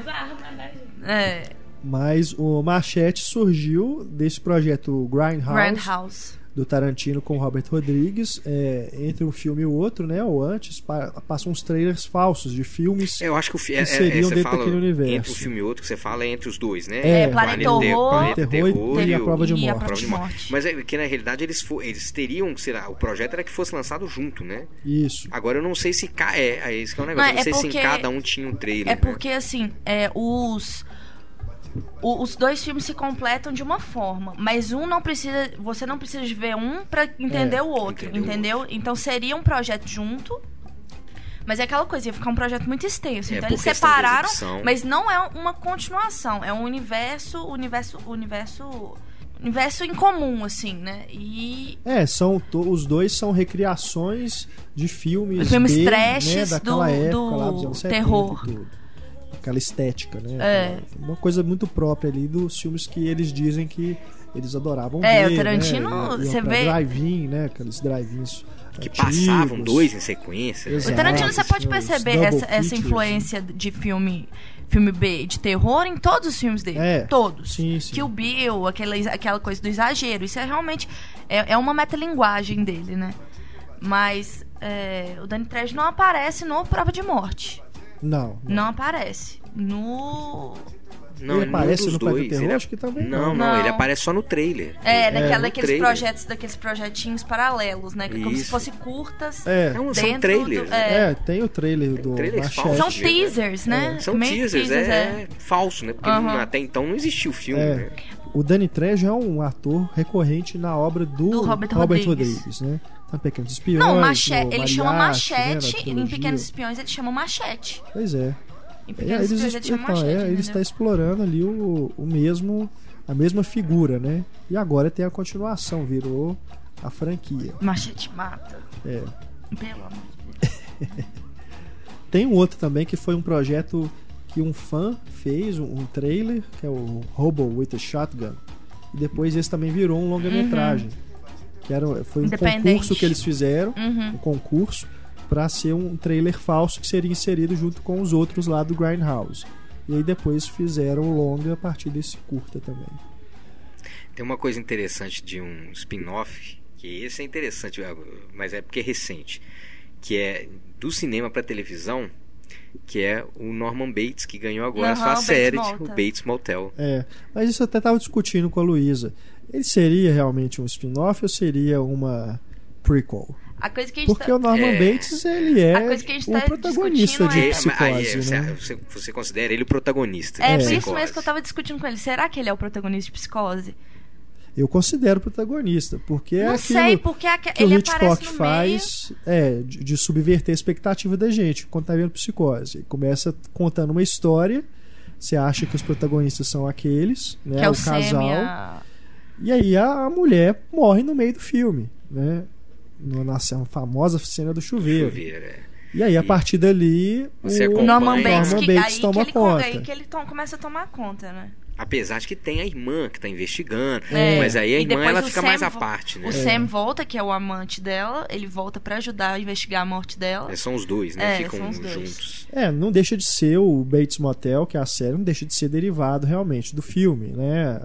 Armas, né? É, Mas o Machete surgiu desse projeto Grindhouse, Grindhouse. Do Tarantino com o Robert Rodrigues. É, entre um filme e o outro, né? Ou antes, pa- passam uns trailers falsos de filmes. É, Eu acho que o fi- é, é, seriam você dentro fala daquele universo. entre um filme e outro que você fala é entre os dois, né? É, Planeta Horror, Planeta Terror Terror e A o- Prova de e a Morte. Prova de Morte. Mas é que na realidade eles, fo- eles teriam, sei lá, o projeto era que fosse lançado junto, né? Isso. Agora eu não sei se ca... é, é esse que é o negócio. Não, eu não é sei se porque- em cada um tinha um trailer. É né? porque, assim, é, os. O- Os dois filmes se completam de uma forma, mas um não precisa. Você não precisa de ver um pra entender É, o outro, entender o entendeu? Então seria um projeto junto. Mas é aquela coisa, ia ficar um projeto muito extenso. É, então eles separaram, mas não é uma continuação. É um universo, universo, universo, universo em comum, assim, né? E É, são to- os dois são recriações de filmes, Filmes B, trashes né, do- época, do lá dos anos 70 terror. Aquela estética, né? É. Uma coisa muito própria ali dos filmes que eles dizem que eles adoravam É, ver, o Tarantino, né? Você vê- drive-in, né? Aqueles drive-ins Que antigos. passavam dois em sequência. né? Exato. O Tarantino você pode perceber essa, essa influência de filme filme B de terror em todos os filmes dele. É, Todos. sim, sim. Kill Bill, aquela, aquela coisa do exagero. Isso é realmente é, é uma metalinguagem dele, né? Mas é, o Danny Trejo não aparece no Prova de Morte. Não. Não aparece. No. Não, Ele nenhum aparece no dois. Terror? ele- Acho que também não, não. não, Não. ele aparece só no trailer. É, naquela, no daqueles trailer. projetos, daqueles projetinhos paralelos, né? Que Como se fossem curtas. É, É são trailers. do- é. é, tem o trailer do trailers Machete. falsos. São teasers, né? São Meio teasers, é, é falso, né? Porque não- até então não existia o filme, É. né? O Danny Trejo é um ator recorrente na obra do, Do Robert Rodrigues. Rodrigues, né? Tá em Pequenos Espiões, Não, machete, ele chama Mariachi, né, na machete. em trilogia. Pequenos Espiões ele chama machete. Pois é. Em É, Pequenos eles, Espiões ele chama então, machete. é, ele está explorando ali o, o mesmo, a mesma figura, né? E agora tem a continuação, virou a franquia. Machete mata. É. Pelo amor de Deus. Tem um outro também que foi um projeto que um fã fez, um, trailer, que é o Hobo with a Shotgun. E depois esse também virou um longa-metragem. Que era, foi um concurso que eles fizeram, Uhum. um concurso, para ser um trailer falso que seria inserido junto com os outros lá do Grindhouse. E aí depois fizeram o longa a partir desse curta também. Tem uma coisa interessante de um spin-off, que esse é interessante, mas é porque é recente, que é do cinema para televisão, que é o Norman Bates, que ganhou agora a Aham, sua o Bates série, Motel. o Bates Motel. É, mas isso eu até estava discutindo com a Luísa. Ele seria realmente um spin-off ou seria uma prequel? A coisa que a gente Porque tá... o Norman É. Bates, ele é A coisa que a gente o tá protagonista de discutindo é- Psicose, aí, você, né? você, você considera ele o protagonista. É, por isso mesmo que eu tava discutindo com ele. Será que ele é o protagonista de Psicose? Eu considero protagonista, porque é não aquilo sei, porque aque- que o ele Hitchcock aparece no faz é, de, de subverter a expectativa da gente quando tá vendo Psicose. Começa contando uma história, você acha que os protagonistas são aqueles, né. Que é o, o casal, Sam a... e aí a, a mulher morre no meio do filme, né? No- Na famosa cena do chuveiro. Chuveiro, é. E aí, a E partir dali, você o acompanha- Norman Bates, Norman que, aí, toma que ele, conta. aí que ele to- começa a tomar conta, né? Apesar de que tem a irmã que tá investigando. É. Mas aí a E irmã ela fica Sam mais à parte, né? O Sam volta, que é o amante dela, ele volta pra ajudar a investigar a morte dela. É, São os dois, né? É, Ficam são os dois. juntos. É, não deixa de ser o Bates Motel, que é a série, não deixa de ser derivado realmente do filme, né?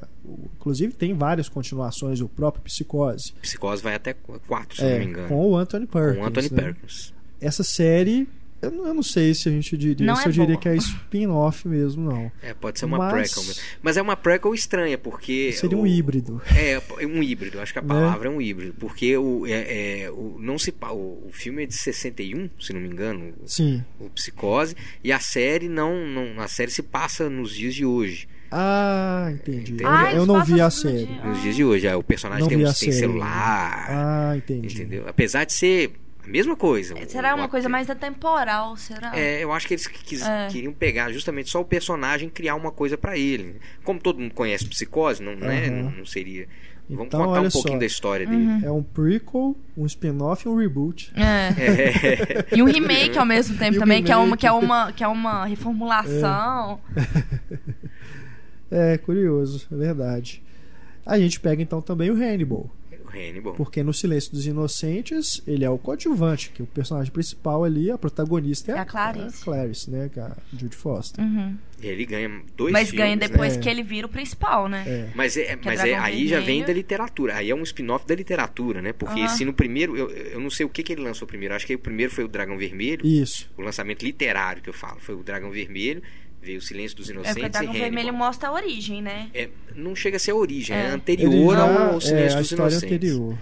Inclusive tem várias continuações, o próprio Psicose. Psicose vai até quatro, se É, não me engano. com o Anthony Perkins. Com o Anthony né? Perkins. Essa série, eu não, eu não sei se a gente diria, Não se é eu diria boa. que é spin-off mesmo, não. É, pode ser uma Mas- prequel mesmo. Mas é uma prequel estranha, porque. Seria um o- híbrido. É, é um híbrido, acho que a Né? palavra é um híbrido. Porque o, é, é, o, não se, o, o filme é de 61, se não me engano, Sim. o Psicose, e a série não, não. A série se passa nos dias de hoje. Ah, entendi. Entendi. Eu, Ah, eu não vi a série. dia. Nos Ah. dias de hoje. É, o personagem Não tem, um- tem celular. Ah, entendi. Entendeu? Apesar de ser a mesma coisa. Será O- uma o- coisa mais atemporal, será? É, eu acho que eles quis- É. queriam pegar justamente só o personagem e criar uma coisa pra ele. Como todo mundo conhece psicose, não, né? Aham. não, não seria. Vamos Então, contar olha um pouquinho só. da história Uhum. dele. É um prequel, um spin-off e um reboot. É. É. E um remake ao mesmo tempo E também, que é, uma, que, é uma, que é uma reformulação. É, curioso, é verdade. A gente pega então também o Hannibal. Hannibal. Porque no Silêncio dos Inocentes, ele é o coadjuvante, que o personagem principal ali, a protagonista é É a Clarice. a Clarice, né? Que é a Judy Foster. Uhum. Ele ganha dois Mas filmes, ganha né? depois É. que ele vira o principal, né? É. Mas, é, é mas é, aí já vem da literatura. Aí é um spin-off da literatura, né? Porque Aham. se no primeiro. Eu, eu não sei o que, que ele lançou primeiro. Acho que o primeiro foi o Dragão Vermelho. Isso. O lançamento literário que eu falo. Foi o Dragão Vermelho. Veio o Silêncio dos É Inocentes porque o Dragão e Hannibal. Vermelho mostra a origem, né? É, não chega a ser a origem, é, É. anterior já- ao é, Silêncio a dos história Inocentes. anterior.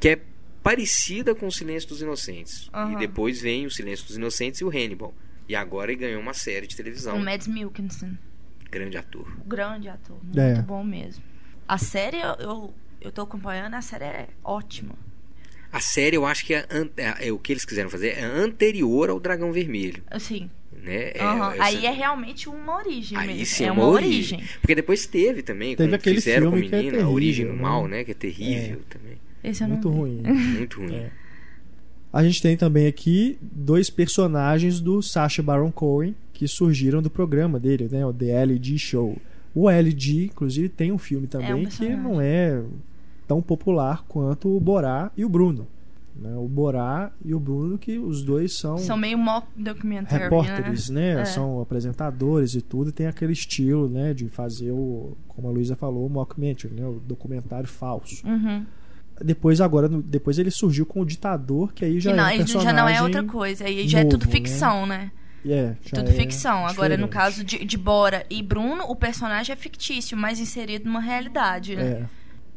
Que é parecida com o Silêncio dos Inocentes. Aham. E depois vem o Silêncio dos Inocentes e o Hannibal. E agora ele ganhou uma série de televisão. O Mads Mikkelsen. Grande ator. Grande ator. Muito É. bom mesmo. A série, eu, eu, eu tô acompanhando, a série é ótima. A série, eu acho que é, é- é o que eles quiseram fazer é anterior ao Dragão Vermelho. Assim, Né? É- essa- aí é realmente uma origem Aí mesmo. sim, é uma, uma origem. origem. Porque depois teve também, Teve aquele fizeram com o filme que é menino, a Origem do terrível, Mal, né? né? Que é terrível também. Esse eu Muito ruim. Muito ruim. É. A gente tem também aqui dois personagens do Sacha Baron Cohen que surgiram do programa dele, né? O The LG Show. O LG, inclusive, tem um filme também que personagem. não é tão popular quanto o Borá e o Bruno. Né? O Borá e o Bruno, que os dois são, São meio mock documentary, repórteres, né? É. São apresentadores e tudo, e tem aquele estilo, né? De fazer o, como a Luísa falou, o mockumentary, né? O documentário falso. Uhum. Depois agora, no- depois ele surgiu com o ditador, que aí já Que não, é um personagem... já não é outra coisa. Aí já é novo, tudo né? ficção, né? É, já Tudo é ficção. Agora, no diferente. caso de, de Bora e Bruno, o personagem é fictício, mas inserido numa realidade, né? É.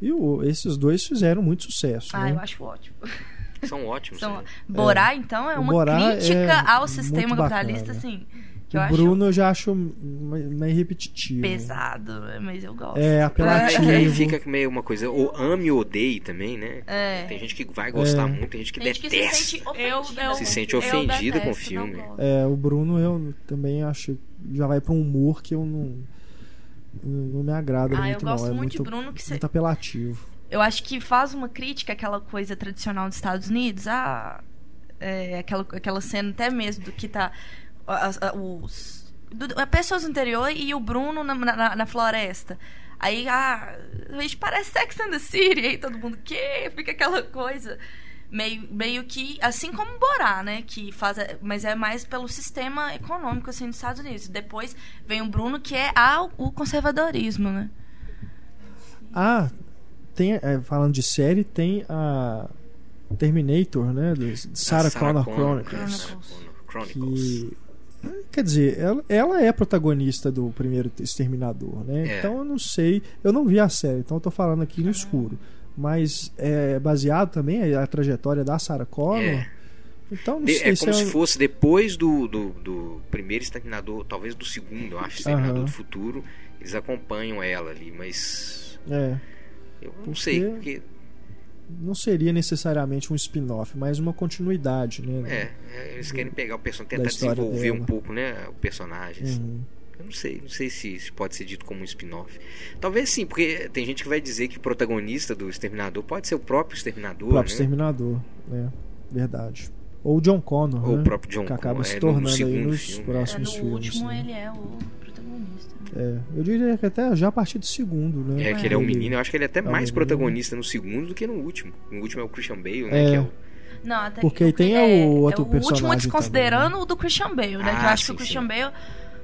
E o- esses dois fizeram muito sucesso. Ah, né? eu acho ótimo. São ótimos. São... né? Borá, então, é O uma Borá crítica é ao sistema capitalista, assim. Que o eu Bruno eu já acho mais repetitivo. acho pesado, mas eu gosto. É, É, apelativo. que aí fica meio uma coisa, ou ame ou odeie também, né? É. Tem gente que vai gostar É. muito, tem gente que Tem gente que se detesta. sente Eu, ofendida. eu, Se sente eu ofendido com o detesto, filme. É, o Bruno eu também acho já vai pra um humor que eu não não me agrada Ah, eu muito gosto não. É muito de muito, Bruno que cê- muito apelativo. Eu acho que faz uma crítica àquela coisa tradicional dos Estados Unidos. Ah, é, aquela, aquela cena até mesmo do que tá. a- os, do, a pessoas no interior e o Bruno na, na, na floresta. Aí, ah, a gente parece Sex and the City. Aí todo mundo, que? Fica aquela coisa. Meio, meio que, assim como Borá, né? Que faz, mas é mais pelo sistema econômico, assim, dos Estados Unidos. Depois vem o Bruno, que é a, o conservadorismo, né? Ah, tem é, falando de série, tem a Terminator, né, do Sarah, Connor Chronicles. Sarah Connor Chronicles. que quer dizer ela, ela é a protagonista do primeiro Exterminador né É. então eu não sei eu não vi a série então eu tô falando aqui no escuro mas é baseado também a trajetória da Sarah Connor É. então não De- sei é se como é se um- fosse depois do, do, do primeiro Exterminador, talvez do segundo, eu acho, Exterminador Aham. do Futuro. Eles acompanham ela ali, mas é, eu não Porque- sei. Porque, não seria necessariamente um spin-off mas uma continuidade né é, é, eles querem pegar o personagem, Da tentar história desenvolver dela. um pouco né, o personagem. assim. Uhum. Eu não sei, não sei se, se pode ser dito como um spin-off. Talvez sim, porque tem gente que vai dizer que o protagonista do Exterminador pode ser o próprio Exterminador, o próprio né? Exterminador né verdade ou o John Connor Ou né? o próprio John que acaba Connor, se é, no- no tornando aí nos filme. É, próximos no filmes último né? ele é o protagonista. É, eu diria que até já a partir do segundo, né? É, que ele é um menino. Eu acho que ele é até É um mais menino. protagonista no segundo do que no último. No último é o Christian Bale, né? É. Que é o... Não, até Porque que tem é, o outro é o último personagem desconsiderando também, o do Christian Bale, né? que eu Ah, acho que o sim, Christian sim. Bale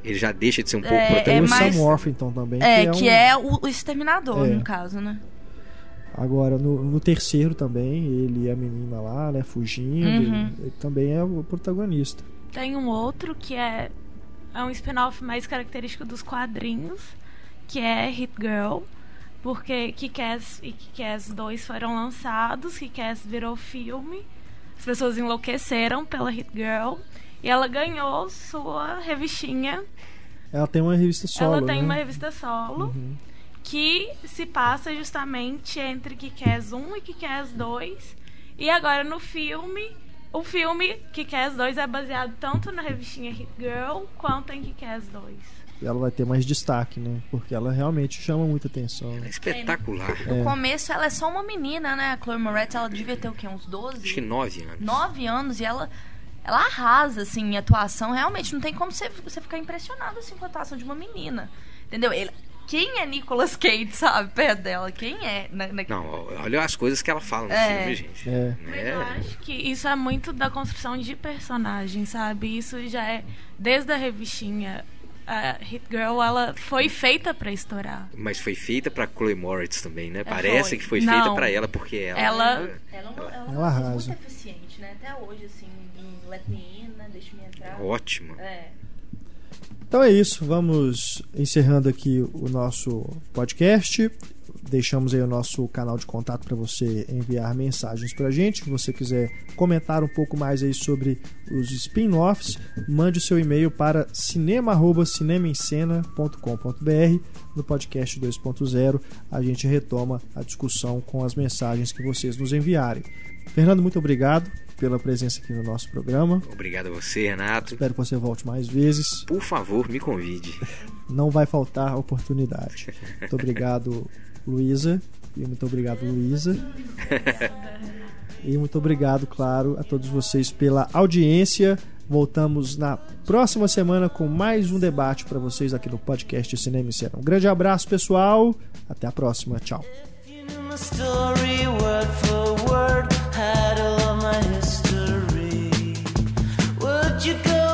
Ele já deixa de ser um pouco É, Tem é o protagonista. mais- Sam Worthington também, é, que que é, é, um... o, o exterminador, É. no caso, né? Agora, no, no terceiro também, ele e a menina lá, né, fugindo, Uhum. ele, ele também é o protagonista. Tem um outro que é, é um spin-off mais característico dos quadrinhos, que é Hit Girl. Porque Kick-Ass e Kick-Ass 2 foram lançados, Kick-Ass virou filme, as pessoas enlouqueceram pela Hit Girl e ela ganhou sua revistinha. Ela tem uma revista solo, ela tem né? uma revista solo Uhum. que se passa justamente entre Kick-Ass 1 e Kick-Ass 2. E agora no filme, o filme Kick-Ass 2 é baseado tanto na revistinha Hit Girl quanto em Kick-Ass 2. E ela vai ter mais destaque, né? Porque ela realmente chama muita atenção. É espetacular. No É. começo ela é só uma menina, né? A Chloe Moretz, ela devia ter o quê? Uns 12? Acho que nove anos. 9 anos e ela ela arrasa assim em atuação, realmente não tem como você, você ficar impressionado assim com a atuação de uma menina. Entendeu? Ele, quem é Nicolas Cage, sabe, perto dela? Quem é? Na, na- Não, olha as coisas que ela fala no É. filme, gente. É. Mas eu É. acho que isso é muito da construção de personagem, sabe? Isso já é desde a revistinha. A Hit Girl, ela foi feita pra estourar. Mas foi feita pra Chloe Moritz também, né? É, Parece foi. que foi Não. feita pra ela, porque ela. Ela- Ela, é ela é Ela atriz arrasa. muito eficiente, né? Até hoje, assim, em Let Me In, né? Deixa-me entrar. Ótima. É. Então é isso, vamos encerrando aqui o nosso podcast. Deixamos aí o nosso canal de contato para você enviar mensagens para a gente. Se você quiser comentar um pouco mais aí sobre os spin-offs, mande o seu e-mail para cinema@cinemaencena.com.br. No podcast 2.0 a gente retoma a discussão com as mensagens que vocês nos enviarem. Fernando, muito obrigado pela presença aqui no nosso programa. Obrigado a você, Renato. Espero que você volte mais vezes. Por favor, me convide. não vai faltar oportunidade. Muito obrigado, Luísa. E muito obrigado, Luísa. E muito obrigado, claro, a todos vocês pela audiência. Voltamos na próxima semana com mais um debate para vocês aqui no podcast Cinema e Cena. Um grande abraço, pessoal. Até a próxima. Tchau. You go?